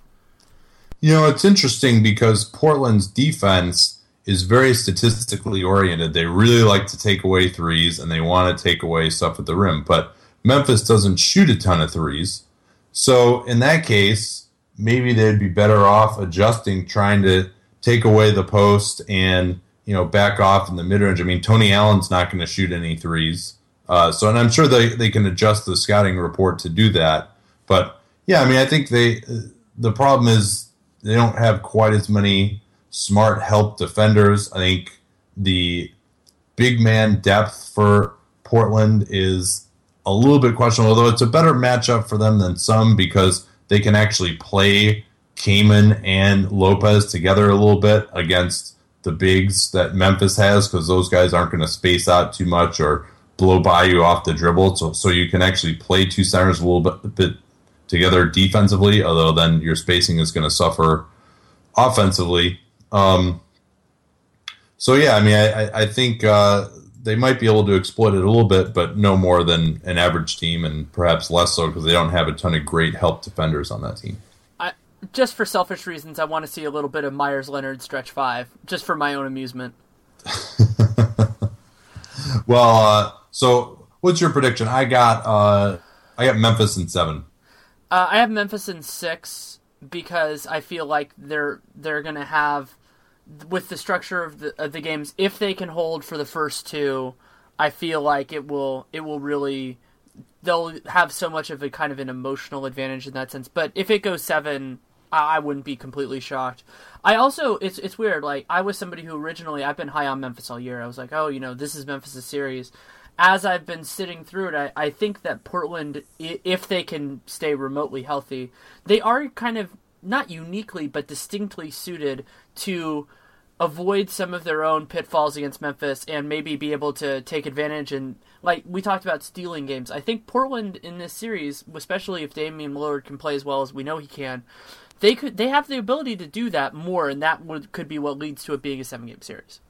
You know, it's interesting because Portland's defense is very statistically oriented. They really like to take away threes and they want to take away stuff at the rim, but Memphis doesn't shoot a ton of threes. So in that case, maybe they'd be better off adjusting, trying to take away the post and you know back off in the mid range. I mean, Tony Allen's not going to shoot any threes, uh, so and I'm sure they they can adjust the scouting report to do that. But yeah, I mean, I think they the problem is they don't have quite as many smart help defenders. I think the big man depth for Portland is a little bit questionable, although it's a better matchup for them than some because they can actually play Kaman and Lopez together a little bit against the bigs that Memphis has because those guys aren't going to space out too much or blow by you off the dribble. So, so you can actually play two centers a little bit, bit together defensively, although then your spacing is going to suffer offensively. Um, so yeah, I mean, I, I think uh, they might be able to exploit it a little bit, but no more than an average team, and perhaps less so because they don't have a ton of great help defenders on that team. I, just for selfish reasons, I want to see a little bit of Meyers Leonard stretch five, just for my own amusement. [laughs] well, uh, so what's your prediction? I got uh, I got Memphis in seven. Uh, I have Memphis in six because I feel like they're they're gonna have with the structure of the of the games, if they can hold for the first two, I feel like it will it will really they'll have so much of a kind of an emotional advantage in that sense. But if it goes seven, I, I wouldn't be completely shocked. I also it's it's weird. Like I was somebody who originally I've been high on Memphis all year. I was like, oh, you know, this is Memphis' series. As I've been sitting through it, I, I think that Portland, if they can stay remotely healthy, they are kind of not uniquely but distinctly suited to avoid some of their own pitfalls against Memphis and maybe be able to take advantage and like we talked about stealing games. I think Portland in this series, especially if Damian Lillard can play as well as we know he can, they could they have the ability to do that more and that would could be what leads to it being a seven game series.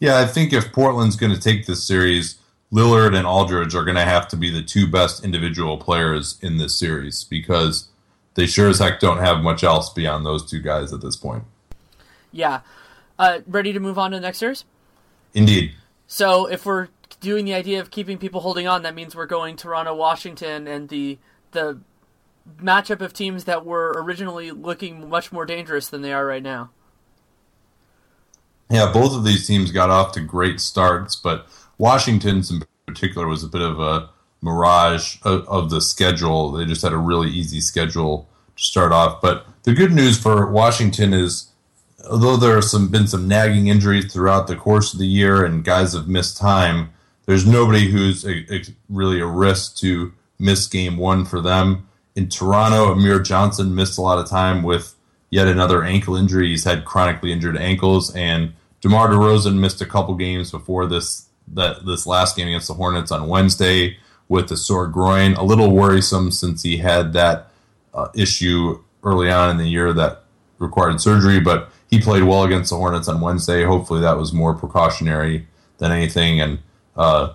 Yeah, I think if Portland's going to take this series, Lillard and Aldridge are going to have to be the two best individual players in this series because they sure as heck don't have much else beyond those two guys at this point. Yeah. Uh, ready to move on to the next series? Indeed. So if we're doing the idea of keeping people holding on, that means we're going Toronto, Washington, and the the matchup of teams that were originally looking much more dangerous than they are right now. Yeah, both of these teams got off to great starts, but Washington's in particular was a bit of a mirage of, of, the schedule. They just had a really easy schedule to start off. But the good news for Washington is, although there have some been some nagging injuries throughout the course of the year and guys have missed time, there's nobody who's a, a, really a risk to miss game one for them. In Toronto, Amir Johnson missed a lot of time with yet another ankle injury. He's had chronically injured ankles, and DeMar DeRozan missed a couple games before this that this last game against the Hornets on Wednesday with a sore groin. A little worrisome since he had that uh, issue early on in the year that required surgery, but he played well against the Hornets on Wednesday. Hopefully, that was more precautionary than anything. And uh,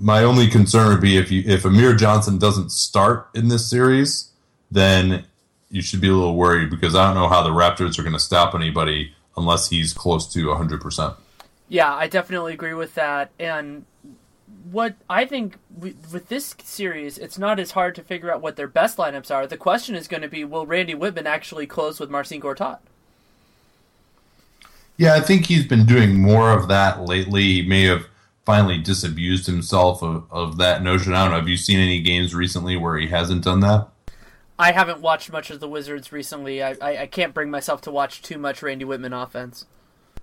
my only concern would be if you if Amir Johnson doesn't start in this series, then you should be a little worried because I don't know how the Raptors are going to stop anybody unless he's close to 100%. Yeah, I definitely agree with that. And what I think with this series, it's not as hard to figure out what their best lineups are. The question is going to be will Randy Wittman actually close with Marcin Gortat? Yeah, I think he's been doing more of that lately. He may have finally disabused himself of, of that notion. I don't know. Have you seen any games recently where he hasn't done that? I haven't watched much of the Wizards recently. I, I, I can't bring myself to watch too much Randy Wittman offense.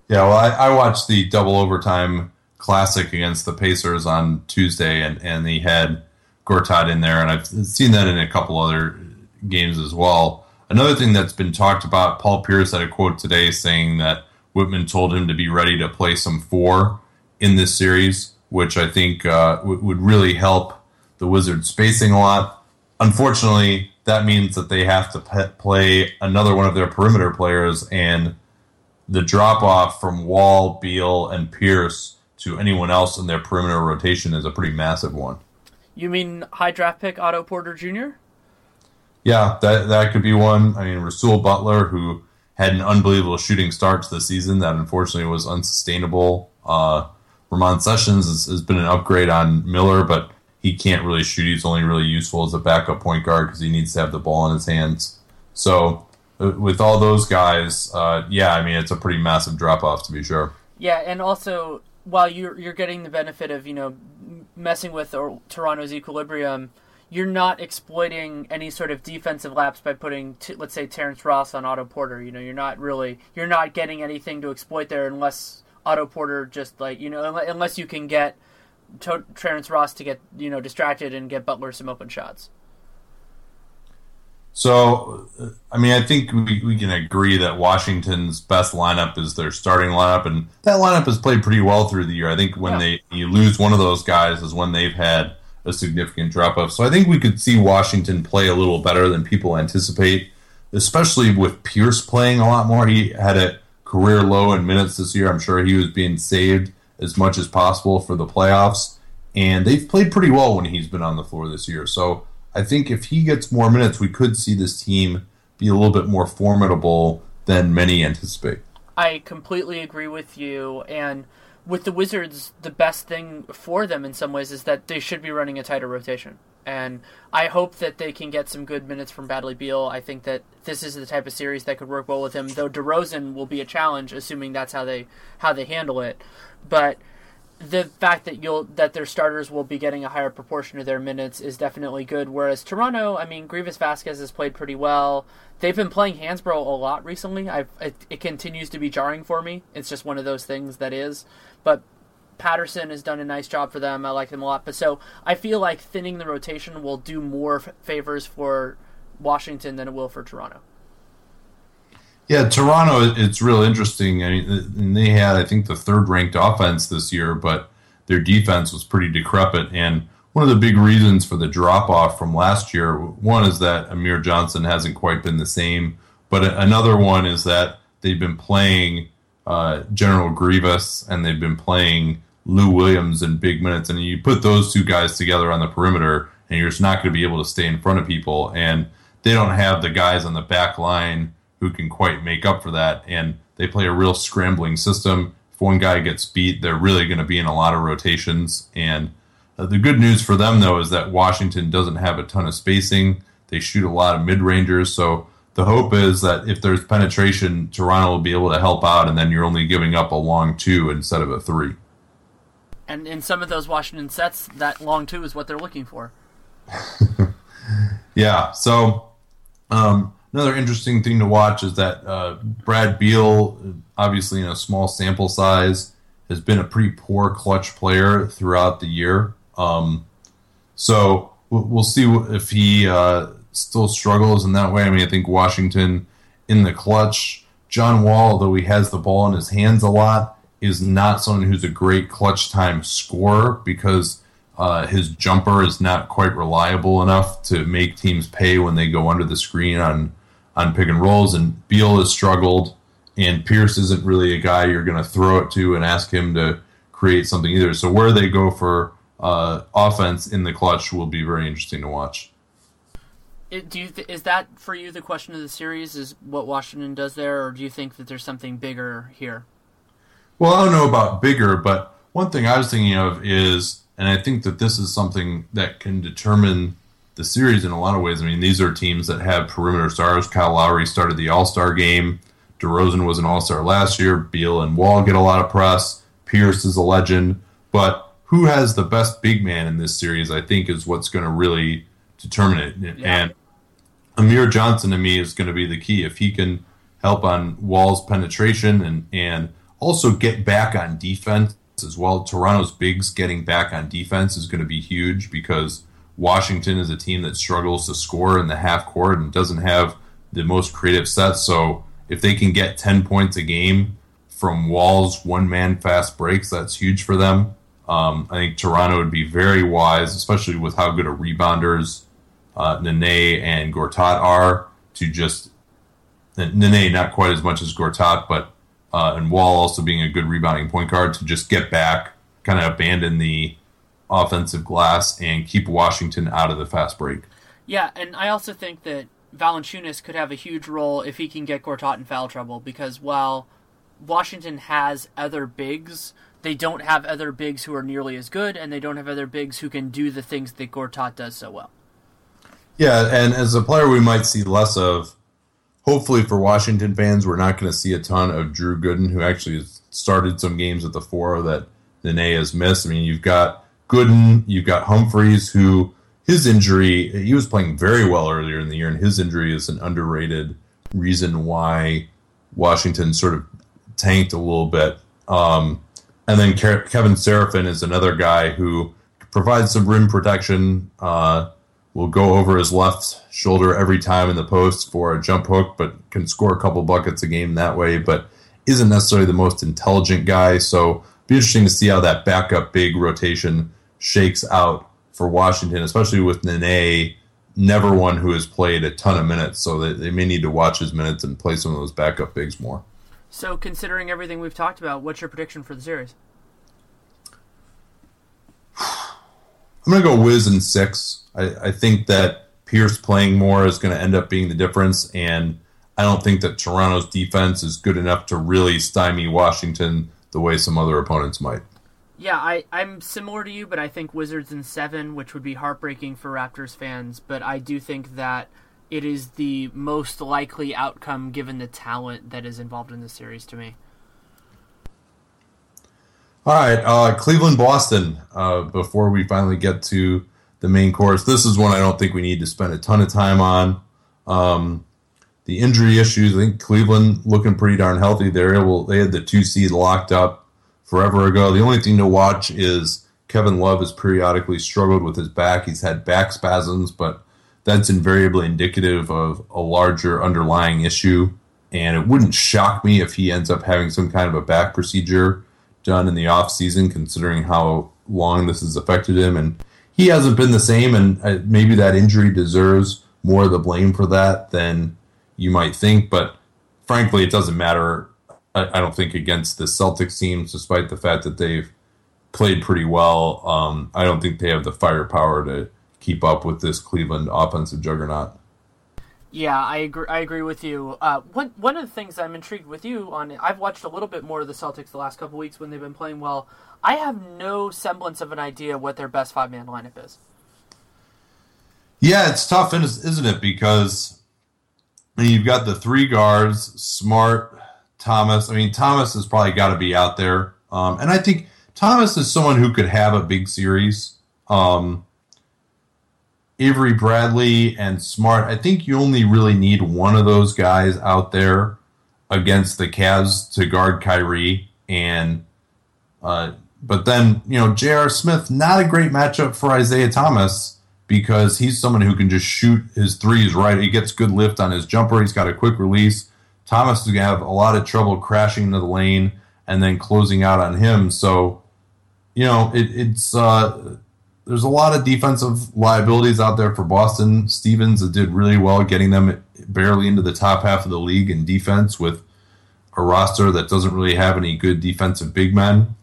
Yeah, well, I, I, watched the double overtime classic against the Pacers on Tuesday, and, and he had Gortat in there, and I've seen that in a couple other games as well. Another thing that's been talked about, Paul Pierce had a quote today saying that Wittman told him to be ready to play some four in this series, which I think uh, w- would really help the Wizards spacing a lot. Unfortunately, that means that they have to pe- play another one of their perimeter players, and the drop off from Wall, Beal, and Pierce to anyone else in their perimeter rotation is a pretty massive one. You mean high draft pick Otto Porter Jr.? Yeah, that that could be one. I mean, Rasual Butler, who had an unbelievable shooting start to the season that unfortunately was unsustainable. Uh, Ramon Sessions has, has, been an upgrade on Miller, but he can't really shoot. He's only really useful as a backup point guard because he needs to have the ball in his hands. So uh, with all those guys, uh, yeah, I mean it's a pretty massive drop off to be sure. Yeah, and also while you're you're getting the benefit of you know messing with or Toronto's equilibrium, you're not exploiting any sort of defensive lapse by putting t- let's say Terrence Ross on Otto Porter. You know, you're not really you're not getting anything to exploit there unless Otto Porter just like you know unless you can get to- Terrence Ross to get you know distracted and get Butler some open shots. So, I mean, I think we, we can agree that Washington's best lineup is their starting lineup, and that lineup has played pretty well through the year. I think when yeah. they you lose one of those guys is when they've had a significant drop off. So I think we could see Washington play a little better than people anticipate, especially with Pierce playing a lot more. He had a career low in minutes this year. I'm sure he was being saved as much as possible for the playoffs. And they've played pretty well when he's been on the floor this year. So I think if he gets more minutes, we could see this team be a little bit more formidable than many anticipate. I completely agree with you. And with the Wizards, the best thing for them in some ways is that they should be running a tighter rotation. And I hope that they can get some good minutes from Bradley Beal. I think that this is the type of series that could work well with him. Though DeRozan will be a challenge, assuming that's how they how they handle it. But the fact that you'll that their starters will be getting a higher proportion of their minutes is definitely good. Whereas Toronto, I mean, Greivis Vasquez has played pretty well. They've been playing Hansbrough a lot recently. I it, it continues to be jarring for me. It's just one of those things that is. But Patterson has done a nice job for them. I like them a lot. But so I feel like thinning the rotation will do more favors for Washington than it will for Toronto. Yeah, Toronto. It's real interesting. I mean, they had, I think, the third-ranked offense this year, but their defense was pretty decrepit. And one of the big reasons for the drop-off from last year, one is that Amir Johnson hasn't quite been the same, but another one is that they've been playing uh, General Grievous, and they've been playing Lou Williams in big minutes. And you put those two guys together on the perimeter, and you're just not going to be able to stay in front of people. And they don't have the guys on the back line who can quite make up for that. And they play a real scrambling system. If one guy gets beat, they're really going to be in a lot of rotations. And uh, the good news for them, though, is that Washington doesn't have a ton of spacing. They shoot a lot of mid rangers. So the hope is that if there's penetration, Toronto will be able to help out, and then you're only giving up a long two instead of a three. And in some of those Washington sets, that long two is what they're looking for. [laughs] yeah. So um, another interesting thing to watch is that uh, Brad Beal, obviously in a small sample size, has been a pretty poor clutch player throughout the year. Um, so we'll see if he uh, still struggles in that way. I mean, I think Washington in the clutch, John Wall, though he has the ball in his hands a lot, is not someone who's a great clutch time scorer because uh, his jumper is not quite reliable enough to make teams pay when they go under the screen on on pick and rolls. And Beal has struggled, and Pierce isn't really a guy you're going to throw it to and ask him to create something either. So where they go for uh, offense in the clutch will be very interesting to watch. Do you th- is that for you the question of the series? Is what Washington does there, or do you think that there's something bigger here? Well, I don't know about bigger, but one thing I was thinking of is, and I think that this is something that can determine the series in a lot of ways. I mean, these are teams that have perimeter stars. Kyle Lowry started the All Star game. DeRozan was an All Star last year. Beal and Wall get a lot of press. Pierce is a legend, but who has the best big man in this series? I think is what's going to really determine it. Yeah. And Amir Johnson to me is going to be the key if he can help on Wall's penetration and and also get back on defense as well. Toronto's bigs getting back on defense is going to be huge because Washington is a team that struggles to score in the half court and doesn't have the most creative sets. So if they can get 10 points a game from Wall's one man fast breaks, that's huge for them. Um, I think Toronto would be very wise, especially with how good a rebounders uh, Nene and Gortat are, to just Nene not quite as much as Gortat, but uh, and Wall also being a good rebounding point guard to just get back, kind of abandon the offensive glass and keep Washington out of the fast break. Yeah, and I also think that Valanciunas could have a huge role if he can get Gortat in foul trouble because while Washington has other bigs, they don't have other bigs who are nearly as good, and they don't have other bigs who can do the things that Gortat does so well. Yeah, and as a player we might see less of, hopefully for Washington fans, we're not going to see a ton of Drew Gooden, who actually started some games at the four that Nene has missed. I mean, you've got Gooden, you've got Humphries, who his injury, he was playing very well earlier in the year, and his injury is an underrated reason why Washington sort of tanked a little bit. Um, and then Kevin Seraphin is another guy who provides some rim protection. Uh, will go over his left shoulder every time in the post for a jump hook, but can score a couple buckets a game that way, but isn't necessarily the most intelligent guy. So be interesting to see how that backup big rotation shakes out for Washington, especially with Nene, never one who has played a ton of minutes. So they, they may need to watch his minutes and play some of those backup bigs more. So, considering everything we've talked about, what's your prediction for the series? [sighs] I'm going to go Wiz in six. I, I think that Pierce playing more is going to end up being the difference, and I don't think that Toronto's defense is good enough to really stymie Washington the way some other opponents might. Yeah, I, I'm similar to you, but I think Wizards in seven, which would be heartbreaking for Raptors fans. But I do think that it is the most likely outcome given the talent that is involved in the series to me. All right, uh, Cleveland, Boston. Uh, before we finally get to the main course, this is one I don't think we need to spend a ton of time on. Um, the injury issues, I think Cleveland looking pretty darn healthy. They're able, they had the two seed locked up forever ago. The only thing to watch is Kevin Love has periodically struggled with his back. He's had back spasms, but that's invariably indicative of a larger underlying issue. And it wouldn't shock me if he ends up having some kind of a back procedure done in the off season, considering how long this has affected him, and he hasn't been the same. And uh, maybe that injury deserves more of the blame for that than you might think. But frankly, it doesn't matter I, I don't think against the Celtics teams, despite the fact that they've played pretty well. Um, I don't think they have the firepower to keep up with this Cleveland offensive juggernaut. Yeah, I agree. I agree with you. Uh, one one of the things I'm intrigued with you on, I've watched a little bit more of the Celtics the last couple weeks when they've been playing well. I have no semblance of an idea what their best five man lineup is. Yeah, it's tough, isn't it? Because I mean, you've got the three guards, Smart, Thomas. I mean, Thomas has probably got to be out there, um, and I think Thomas is someone who could have a big series. Um, Avery Bradley and Smart, I think you only really need one of those guys out there against the Cavs to guard Kyrie. And uh, but then you know J.R. Smith, not a great matchup for Isaiah Thomas because he's someone who can just shoot his threes right. He gets good lift on his jumper. He's got a quick release. Thomas is gonna have a lot of trouble crashing into the lane and then closing out on him. So you know it, it's. Uh, there's a lot of defensive liabilities out there for Boston. Stevens did really well getting them barely into the top half of the league in defense with a roster that doesn't really have any good defensive big men.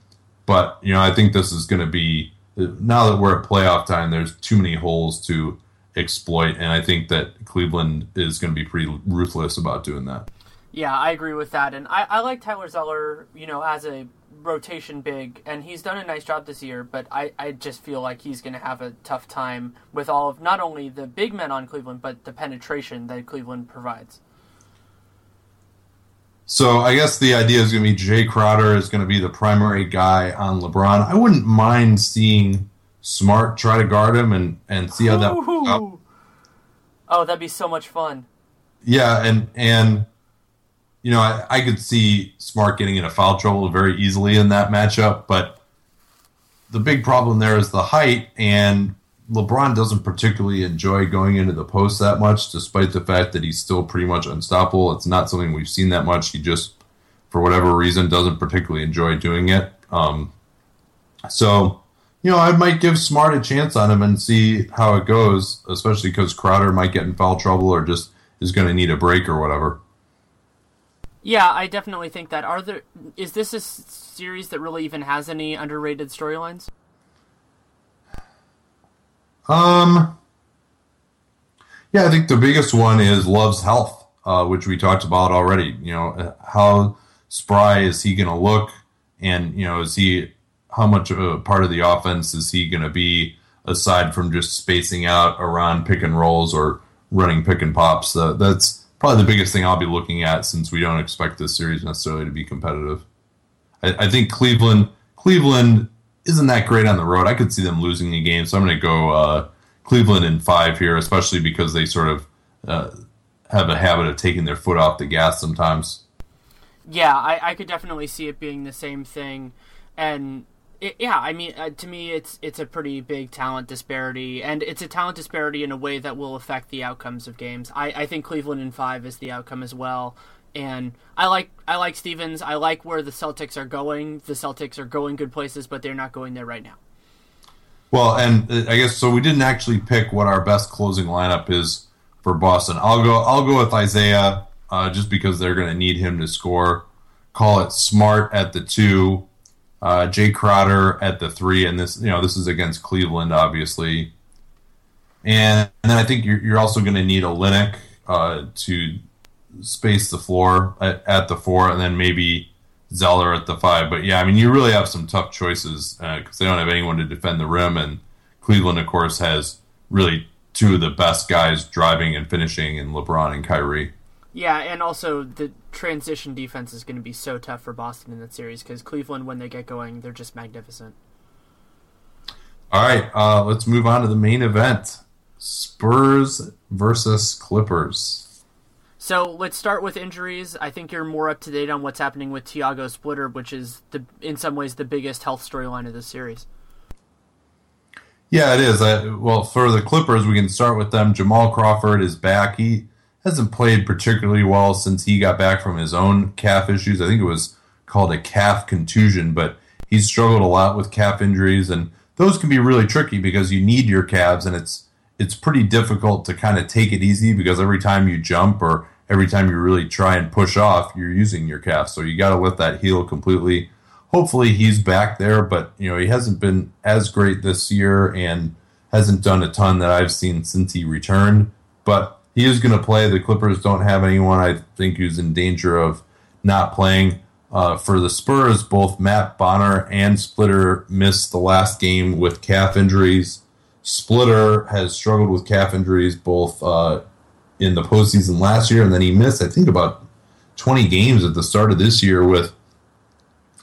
But, you know, I think this is going to be, now that we're at playoff time, there's too many holes to exploit. And I think that Cleveland is going to be pretty ruthless about doing that. Yeah, I agree with that. And I, I like Tyler Zeller, you know, as a rotation big, and he's done a nice job this year. But I, I just feel like he's going to have a tough time with all of not only the big men on Cleveland, but the penetration that Cleveland provides. So I guess the idea is going to be Jae Crowder is going to be the primary guy on LeBron. I wouldn't mind seeing Smart try to guard him and, and see how that. Oh, that'd be so much fun. Yeah, and and you know, I, I could see Smart getting into foul trouble very easily in that matchup, but the big problem there is the height, and LeBron doesn't particularly enjoy going into the post that much, despite the fact that he's still pretty much unstoppable. It's not something we've seen that much. He just, for whatever reason, doesn't particularly enjoy doing it. Um, so, you know, I might give Smart a chance on him and see how it goes, especially because Crowder might get in foul trouble or just is going to need a break or whatever. Yeah, I definitely think that. Are there? Is this a series that really even has any underrated storylines? Um. Yeah, I think the biggest one is Love's health, uh, which we talked about already. You know, how spry is he going to look, and you know, is he how much of a part of the offense is he going to be aside from just spacing out around pick and rolls or running pick and pops? Uh, that's probably the biggest thing I'll be looking at since we don't expect this series necessarily to be competitive. I, I think Cleveland Cleveland isn't that great on the road. I could see them losing the game, so I'm going to go uh, Cleveland in five here, especially because they sort of uh, have a habit of taking their foot off the gas sometimes. Yeah, I, I could definitely see it being the same thing, and it, yeah, I mean, uh, to me, it's it's a pretty big talent disparity, and it's a talent disparity in a way that will affect the outcomes of games. I, I think Cleveland in five is the outcome as well, and I like I like Stevens. I like where the Celtics are going. The Celtics are going good places, but they're not going there right now. Well, and uh, I guess so. We didn't actually pick what our best closing lineup is for Boston. I'll go. I'll go with Isaiah, uh, just because they're going to need him to score. Call it Smart at the two uh, Jae Crowder at the three, and this you know this is against Cleveland, obviously. And, and then I think you're, you're also going to need Olynyk uh, to space the floor at, at, the four, and then maybe Zeller at the five. But yeah, I mean, you really have some tough choices because uh, they don't have anyone to defend the rim, and Cleveland, of course, has really two of the best guys driving and finishing in LeBron and Kyrie. Yeah, and also the transition defense is going to be so tough for Boston in that series because Cleveland, when they get going, they're just magnificent. All right, uh, let's move on to the main event: Spurs versus Clippers. So let's start with injuries. I think you're more up to date on what's happening with Tiago Splitter, which is the in some ways the biggest health storyline of this series. Yeah, it is. I, well, for the Clippers, we can start with them. Jamal Crawford is back. He hasn't played particularly well since he got back from his own calf issues. I think it was called a calf contusion, but he's struggled a lot with calf injuries, and those can be really tricky because you need your calves, and it's it's pretty difficult to kind of take it easy because every time you jump or every time you really try and push off, you're using your calf. So you got to let that heal completely. Hopefully he's back there, but you know he hasn't been as great this year and hasn't done a ton that I've seen since he returned. But he is going to play. The Clippers don't have anyone I think who's in danger of not playing. Uh, for the Spurs, both Matt Bonner and Splitter missed the last game with calf injuries. Splitter has struggled with calf injuries both uh, in the postseason last year, and then he missed, I think, about 20 games at the start of this year with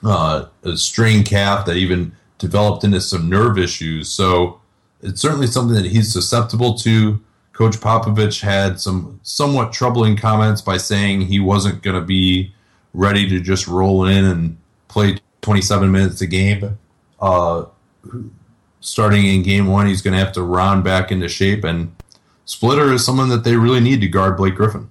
uh, a strained calf that even developed into some nerve issues. So it's certainly something that he's susceptible to. Coach Popovich had some somewhat troubling comments by saying he wasn't going to be ready to just roll in and play 27 minutes a game. Uh, starting in game one, he's going to have to round back into shape, and Splitter is someone that they really need to guard Blake Griffin.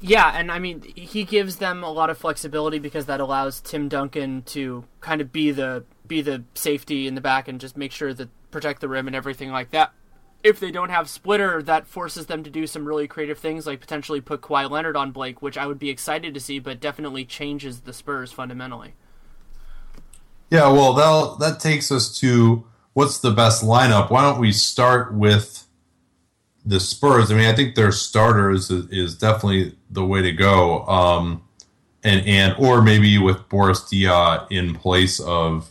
Yeah, and I mean, he gives them a lot of flexibility because that allows Tim Duncan to kind of be the be the safety in the back and just make sure that protect the rim and everything like that if they don't have Splitter, that forces them to do some really creative things, like potentially put Kawhi Leonard on Blake, which I would be excited to see, but definitely changes the Spurs fundamentally. Yeah, well, that that takes us to what's the best lineup. Why don't we start with the Spurs? I mean, I think their starters is, is definitely the way to go, um, and and or maybe with Boris Diaw in place of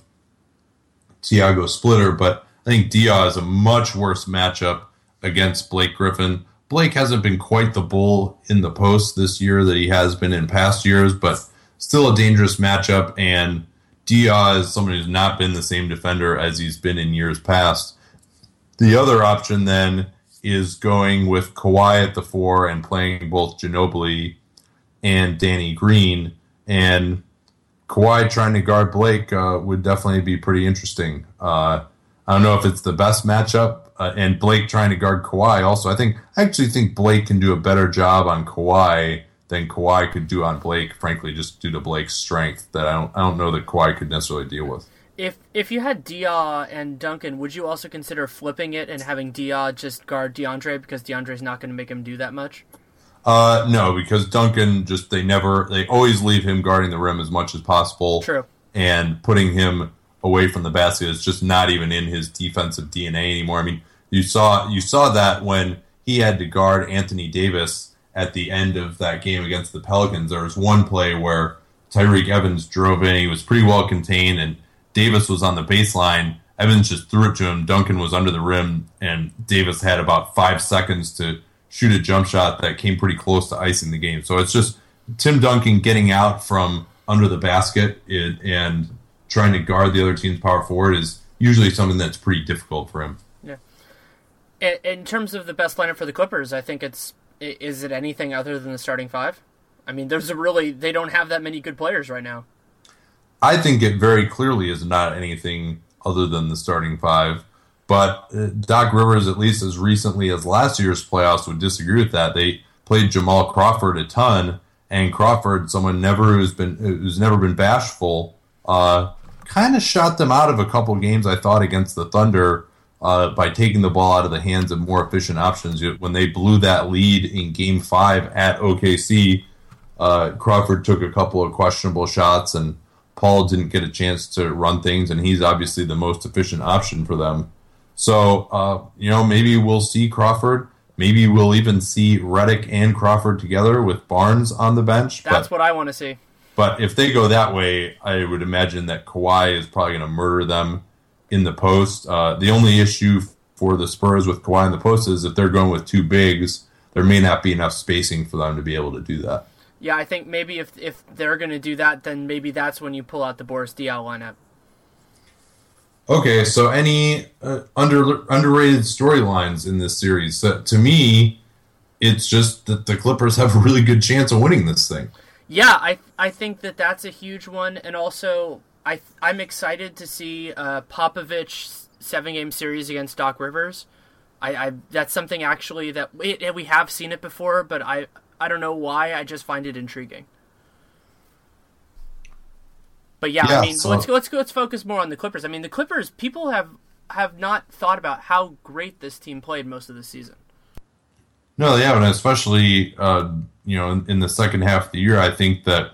Tiago Splitter, but I think Diaw is a much worse matchup against Blake Griffin. Blake hasn't been quite the bull in the post this year that he has been in past years, but still a dangerous matchup. And Diaw is someone who's not been the same defender as he's been in years past. The other option then is going with Kawhi at the four and playing both Ginobili and Danny Green. And Kawhi trying to guard Blake uh, would definitely be pretty interesting. Uh, I don't know if it's the best matchup. Uh, and Blake trying to guard Kawhi also. I think I actually think Blake can do a better job on Kawhi than Kawhi could do on Blake. Frankly, just due to Blake's strength that I don't I don't know that Kawhi could necessarily deal with. If if you had Diaw and Duncan, would you also consider flipping it and having Diaw just guard DeAndre because DeAndre's not going to make him do that much? Uh, no, because Duncan just they never they always leave him guarding the rim as much as possible. True. And putting him away from the basket. It's just not even in his defensive DNA anymore. I mean, you saw you saw that when he had to guard Anthony Davis at the end of that game against the Pelicans. There was one play where Tyreke Evans drove in. He was pretty well contained, and Davis was on the baseline. Evans just threw it to him. Duncan was under the rim, and Davis had about five seconds to shoot a jump shot that came pretty close to icing the game. So it's just Tim Duncan getting out from under the basket and trying to guard the other team's power forward is usually something that's pretty difficult for him. Yeah. In terms of the best lineup for the Clippers, I think it's is it anything other than the starting five? I mean, there's a really they don't have that many good players right now. I think it very clearly is not anything other than the starting five. But uh, Doc Rivers, at least as recently as last year's playoffs, would disagree with that. They played Jamal Crawford a ton, and Crawford, someone never who's been who's never been bashful, uh, kind of shot them out of a couple games, I thought, against the Thunder uh, by taking the ball out of the hands of more efficient options. When they blew that lead in game five at OKC, uh, Crawford took a couple of questionable shots, and Paul didn't get a chance to run things, and he's obviously the most efficient option for them. So, uh, you know, maybe we'll see Crawford. Maybe we'll even see Redick and Crawford together with Barnes on the bench. That's what I want to see. But if they go that way, I would imagine that Kawhi is probably going to murder them in the post. Uh, the only issue for the Spurs with Kawhi in the post is if they're going with two bigs, there may not be enough spacing for them to be able to do that. Yeah, I think maybe if if they're going to do that, then maybe that's when you pull out the Boris Diaw lineup. Okay, so any uh, under underrated storylines in this series? Uh, to me, it's just that the Clippers have a really good chance of winning this thing. Yeah, I I think that that's a huge one, and also I I'm excited to see uh, Popovich seven game series against Doc Rivers. I, I that's something actually that we, we have seen it before, but I I don't know why. I just find it intriguing. But yeah, yeah I mean, so... let's let's let's focus more on the Clippers. I mean, the Clippers people have have not thought about how great this team played most of the season. No, they haven't, especially uh, you know in, in, the second half of the year. I think that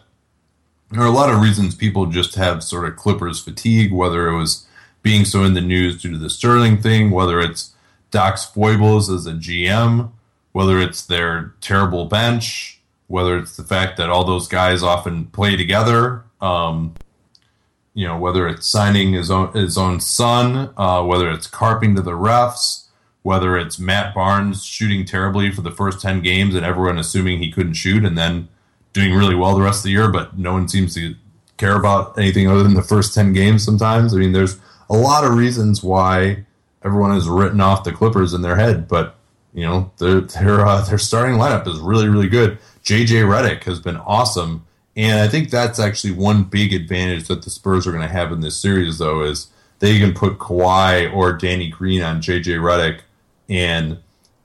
there are a lot of reasons people just have sort of Clippers fatigue, whether it was being so in the news due to the Sterling thing, whether it's Doc's foibles as a GM, whether it's their terrible bench, whether it's the fact that all those guys often play together. Um, you know, whether it's signing his own his own son, uh, whether it's carping to the refs, whether it's Matt Barnes shooting terribly for the first ten games and everyone assuming he couldn't shoot, and then doing really well the rest of the year, but no one seems to care about anything other than the first ten games. Sometimes, I mean, there's a lot of reasons why everyone has written off the Clippers in their head, but you know, their their uh, their starting lineup is really really good. JJ Redick has been awesome and I think that's actually one big advantage that the Spurs are going to have in this series, though, is they can put Kawhi or Danny Green on JJ Redick, and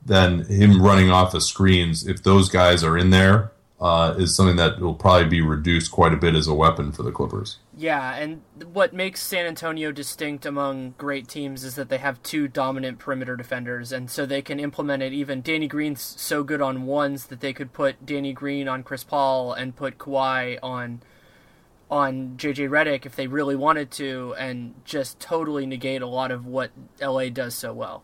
then him running off the screens. If those guys are in there, uh, is something that will probably be reduced quite a bit as a weapon for the Clippers. Yeah, and what makes San Antonio distinct among great teams is that they have two dominant perimeter defenders, and so they can implement it. Even Danny Green's so good on ones that they could put Danny Green on Chris Paul and put Kawhi on on JJ Redick if they really wanted to, and just totally negate a lot of what LA does so well.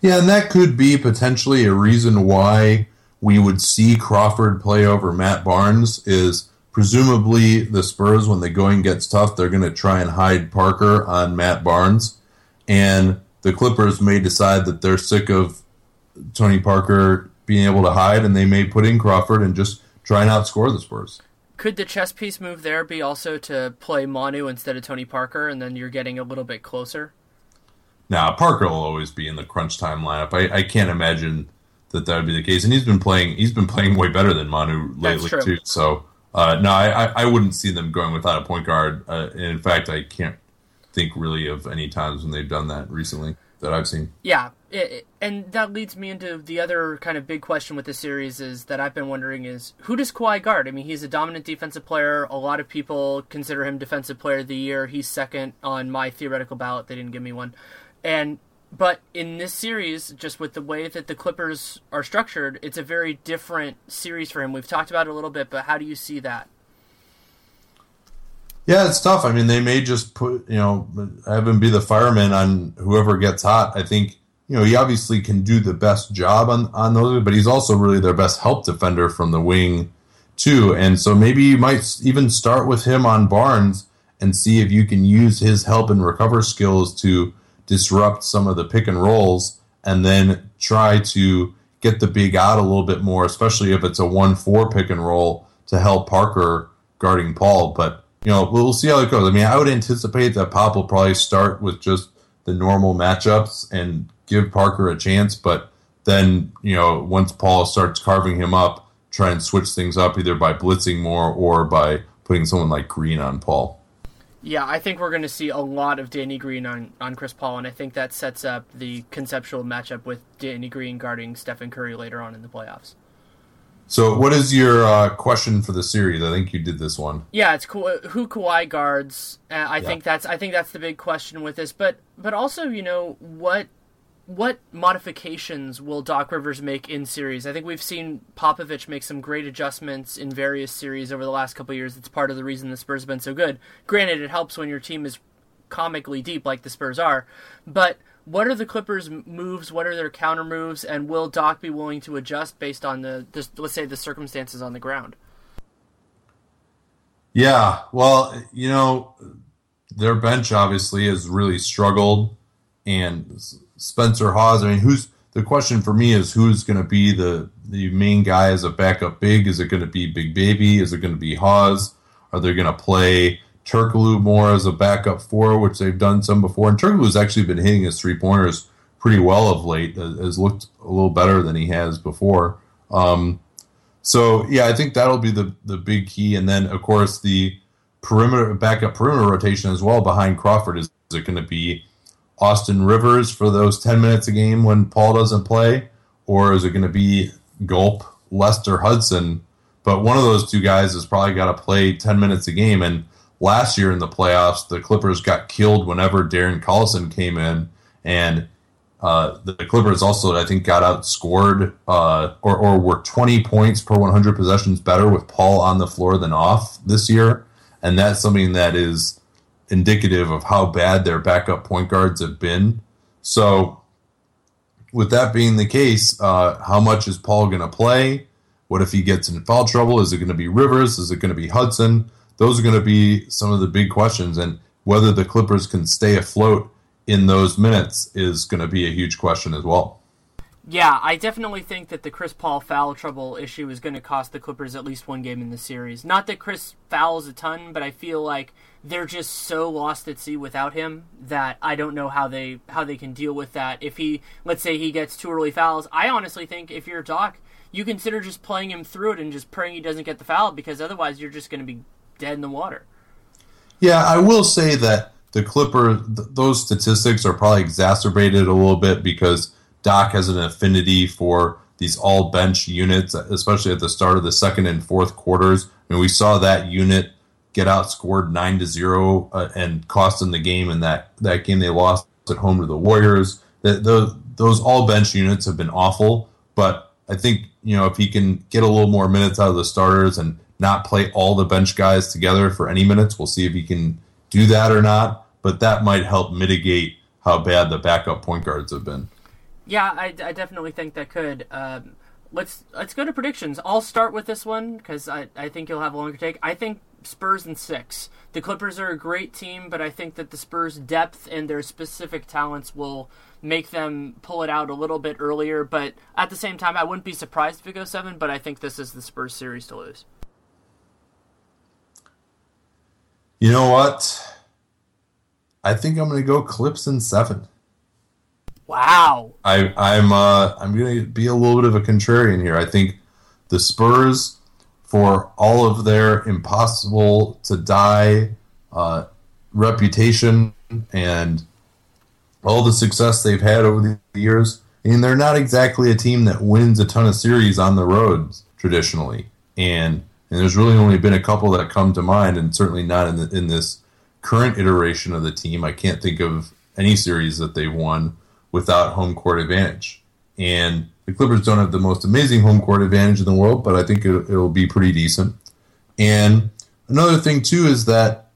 Yeah, and that could be potentially a reason why we would see Crawford play over Matt Barnes is presumably the Spurs, when the going gets tough, they're going to try and hide Parker on Matt Barnes. And the Clippers may decide that they're sick of Tony Parker being able to hide, and they may put in Crawford and just try and outscore the Spurs. Could the chess piece move there be also to play Manu instead of Tony Parker, and then you're getting a little bit closer? Now, Parker will always be in the crunch time lineup. I, I can't imagine that that would be the case. And he's been playing he's been playing way better than Manu lately too. So uh, no, I, I wouldn't see them going without a point guard. Uh, in fact, I can't think really of any times when they've done that recently that I've seen. Yeah, it, and that leads me into the other kind of big question with the series is that I've been wondering is who does Kawhi guard? I mean, he's a dominant defensive player. A lot of people consider him defensive player of the year. He's second on my theoretical ballot. They didn't give me one, and but in this series, just with the way that the Clippers are structured, it's a very different series for him. We've talked about it a little bit, but how do you see that? Yeah, it's tough. I mean, they may just put, you know, have him be the fireman on whoever gets hot. I think, you know, he obviously can do the best job on, on those, but he's also really their best help defender from the wing, too. And so maybe you might even start with him on Barnes and see if you can use his help and recover skills to disrupt some of the pick and rolls and then try to get the big out a little bit more, especially if it's a 1 4 pick and roll to help Parker guarding Paul. But, you know, we'll see how it goes. I mean, I would anticipate that Pop will probably start with just the normal matchups and give Parker a chance. But then, you know, once Paul starts carving him up, try and switch things up either by blitzing more or by putting someone like Green on Paul. Yeah, I think we're going to see a lot of Danny Green on, on Chris Paul, and I think that sets up the conceptual matchup with Danny Green guarding Stephen Curry later on in the playoffs. So, what is your uh, question for the series? I think you did this one. Yeah, it's cool. Who Kawhi guards? Uh, I yeah. think that's I think that's the big question with this. But but also, you know, what what modifications will Doc Rivers make in series? I think we've seen Popovich make some great adjustments in various series over the last couple years. It's part of the reason the Spurs have been so good. Granted, it helps when your team is comically deep like the Spurs are, but what are the Clippers' moves? What are their counter moves? And will Doc be willing to adjust based on the, the let's say the circumstances on the ground? Yeah, well, you know, their bench obviously has really struggled, and Spencer Hawes. I mean, who's the question for me is who's going to be the the main guy as a backup big? Is it going to be Big Baby? Is it going to be Hawes? Are they going to play Turkoglu more as a backup four, which they've done some before? And Turkoglu's actually been hitting his three pointers pretty well of late. Has looked a little better than he has before. Um, so yeah, I think that'll be the the big key. And then of course the perimeter backup perimeter rotation as well behind Crawford is, is it going to be Austin Rivers for those 10 minutes a game when Paul doesn't play? Or is it going to be Gulp, Lester Hudson? But one of those two guys has probably got to play 10 minutes a game. And last year in the playoffs, the Clippers got killed whenever Darren Collison came in. And Uh, the Clippers also, I think, got outscored uh, or, or were 20 points per 100 possessions better with Paul on the floor than off this year. And that's something that is indicative of how bad their backup point guards have been. So, with that being the case, uh, how much is Paul going to play? What if he gets in foul trouble? Is it going to be Rivers? Is it going to be Hudson? Those are going to be some of the big questions. And whether the Clippers can stay afloat in those minutes is going to be a huge question as well. Yeah, I definitely think that the Chris Paul foul trouble issue is going to cost the Clippers at least one game in the series. Not that Chris fouls a ton, but I feel like they're just so lost at sea without him that I don't know how they how they can deal with that. If he, let's say, he gets two early fouls, I honestly think if you're Doc, you consider just playing him through it and just praying he doesn't get the foul because otherwise you're just going to be dead in the water. Yeah, I will say that the Clipper, th- those statistics are probably exacerbated a little bit because Doc has an affinity for these all bench units, especially at the start of the second and fourth quarters. I mean, we saw that unit get outscored nine to zero uh, and cost them the game in that that game they lost at home to the Warriors. That those those all bench units have been awful, but I think you know if he can get a little more minutes out of the starters and not play all the bench guys together for any minutes, we'll see if he can do that or not. But that might help mitigate how bad the backup point guards have been. Yeah, I, I definitely think that could. Um, let's let's go to predictions. I'll start with this one because I, I think you'll have a longer take. I think Spurs in six. The Clippers are a great team, but I think that the Spurs' depth and their specific talents will make them pull it out a little bit earlier. But at the same time, I wouldn't be surprised if it goes seven. But I think this is the Spurs series to lose. You know what? I think I'm going to go Clips in seven. Wow. I, I'm uh, I'm going to be a little bit of a contrarian here. I think the Spurs, for all of their impossible to die uh, reputation and all the success they've had over the years, I mean, they're not exactly a team that wins a ton of series on the road traditionally. And and there's really only been a couple that come to mind, and certainly not in the, in this current iteration of the team. I can't think of any series that they've won without home court advantage. And the Clippers don't have the most amazing home court advantage in the world, but I think it, it'll be pretty decent. And another thing too is that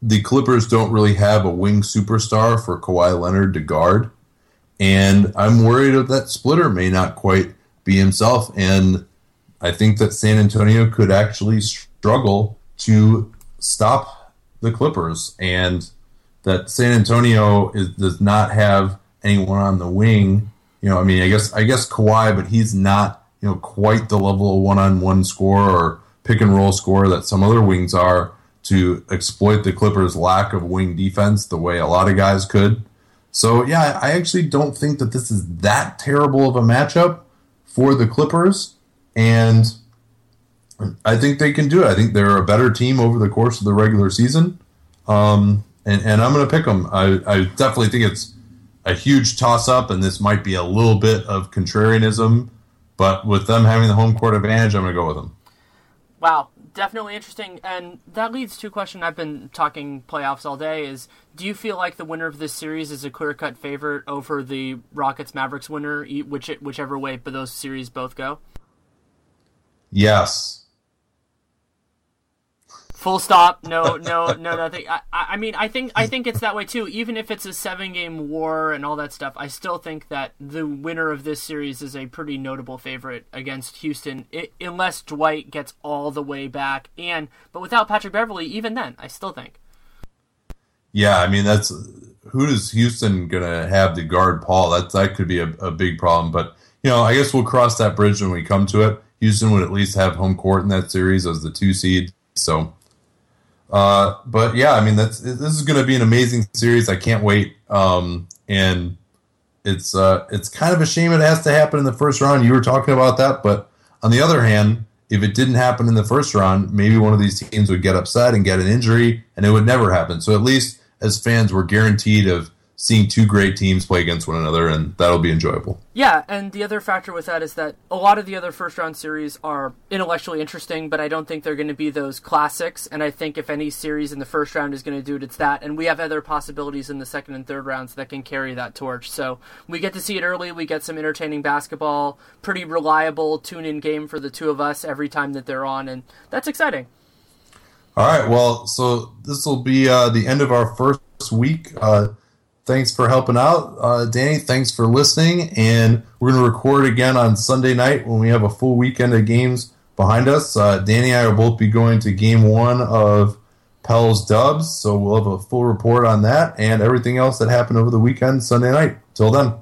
the Clippers don't really have a wing superstar for Kawhi Leonard to guard. And I'm worried that that Splitter may not quite be himself. And I think that San Antonio could actually struggle to stop the Clippers. And that San Antonio is, does not have anyone on the wing. You know, I mean, I guess I guess Kawhi, but he's not you know quite the level of one-on-one score or pick and roll score that some other wings are to exploit the Clippers' lack of wing defense the way a lot of guys could. So yeah, I actually don't think that this is that terrible of a matchup for the Clippers, and I think they can do it. I think they're a better team over the course of the regular season, um, and and I'm going to pick them. I, I definitely think it's a huge toss up, and this might be a little bit of contrarianism, but with them having the home court advantage, I'm going to go with them. Wow, definitely interesting. And that leads to a question I've been talking playoffs all day is do you feel like the winner of this series is a clear cut favorite over the Rockets Mavericks winner, which whichever way but those series both go? Yes. Full stop. No, no, no, nothing. I, I mean, I think I think it's that way too. Even if it's a seven-game war and all that stuff, I still think that the winner of this series is a pretty notable favorite against Houston, it, unless Dwight gets all the way back. And but without Patrick Beverley even then, I still think. Yeah, I mean that's who is Houston gonna have to guard Paul? That that could be a, a big problem. But you know, I guess we'll cross that bridge when we come to it. Houston would at least have home court in that series as the two seed. So uh, but yeah, I mean that's this is going to be an amazing series. I can't wait. Um, and it's uh, it's kind of a shame it has to happen in the first round. You were talking about that, but on the other hand, if it didn't happen in the first round, maybe one of these teams would get upset and get an injury, and it would never happen. So at least as fans, we're guaranteed of seeing two great teams play against one another, and that'll be enjoyable. Yeah, and the other factor with that is that a lot of the other first round series are intellectually interesting, but I don't think they're going to be those classics. And I think if any series in the first round is going to do it, it's that. And we have other possibilities in the second and third rounds that can carry that torch. So we get to see it early. We get some entertaining basketball, pretty reliable tune in game for the two of us every time that they're on, and that's exciting. All right, well, so this will be uh, the end of our first week. Uh, thanks for helping out, uh, Danny. Thanks for listening. And we're going to record again on Sunday night when we have a full weekend of games behind us. Uh, Danny and I will both be going to game one of Pels Dubs. So we'll have a full report on that and everything else that happened over the weekend Sunday night. Till then.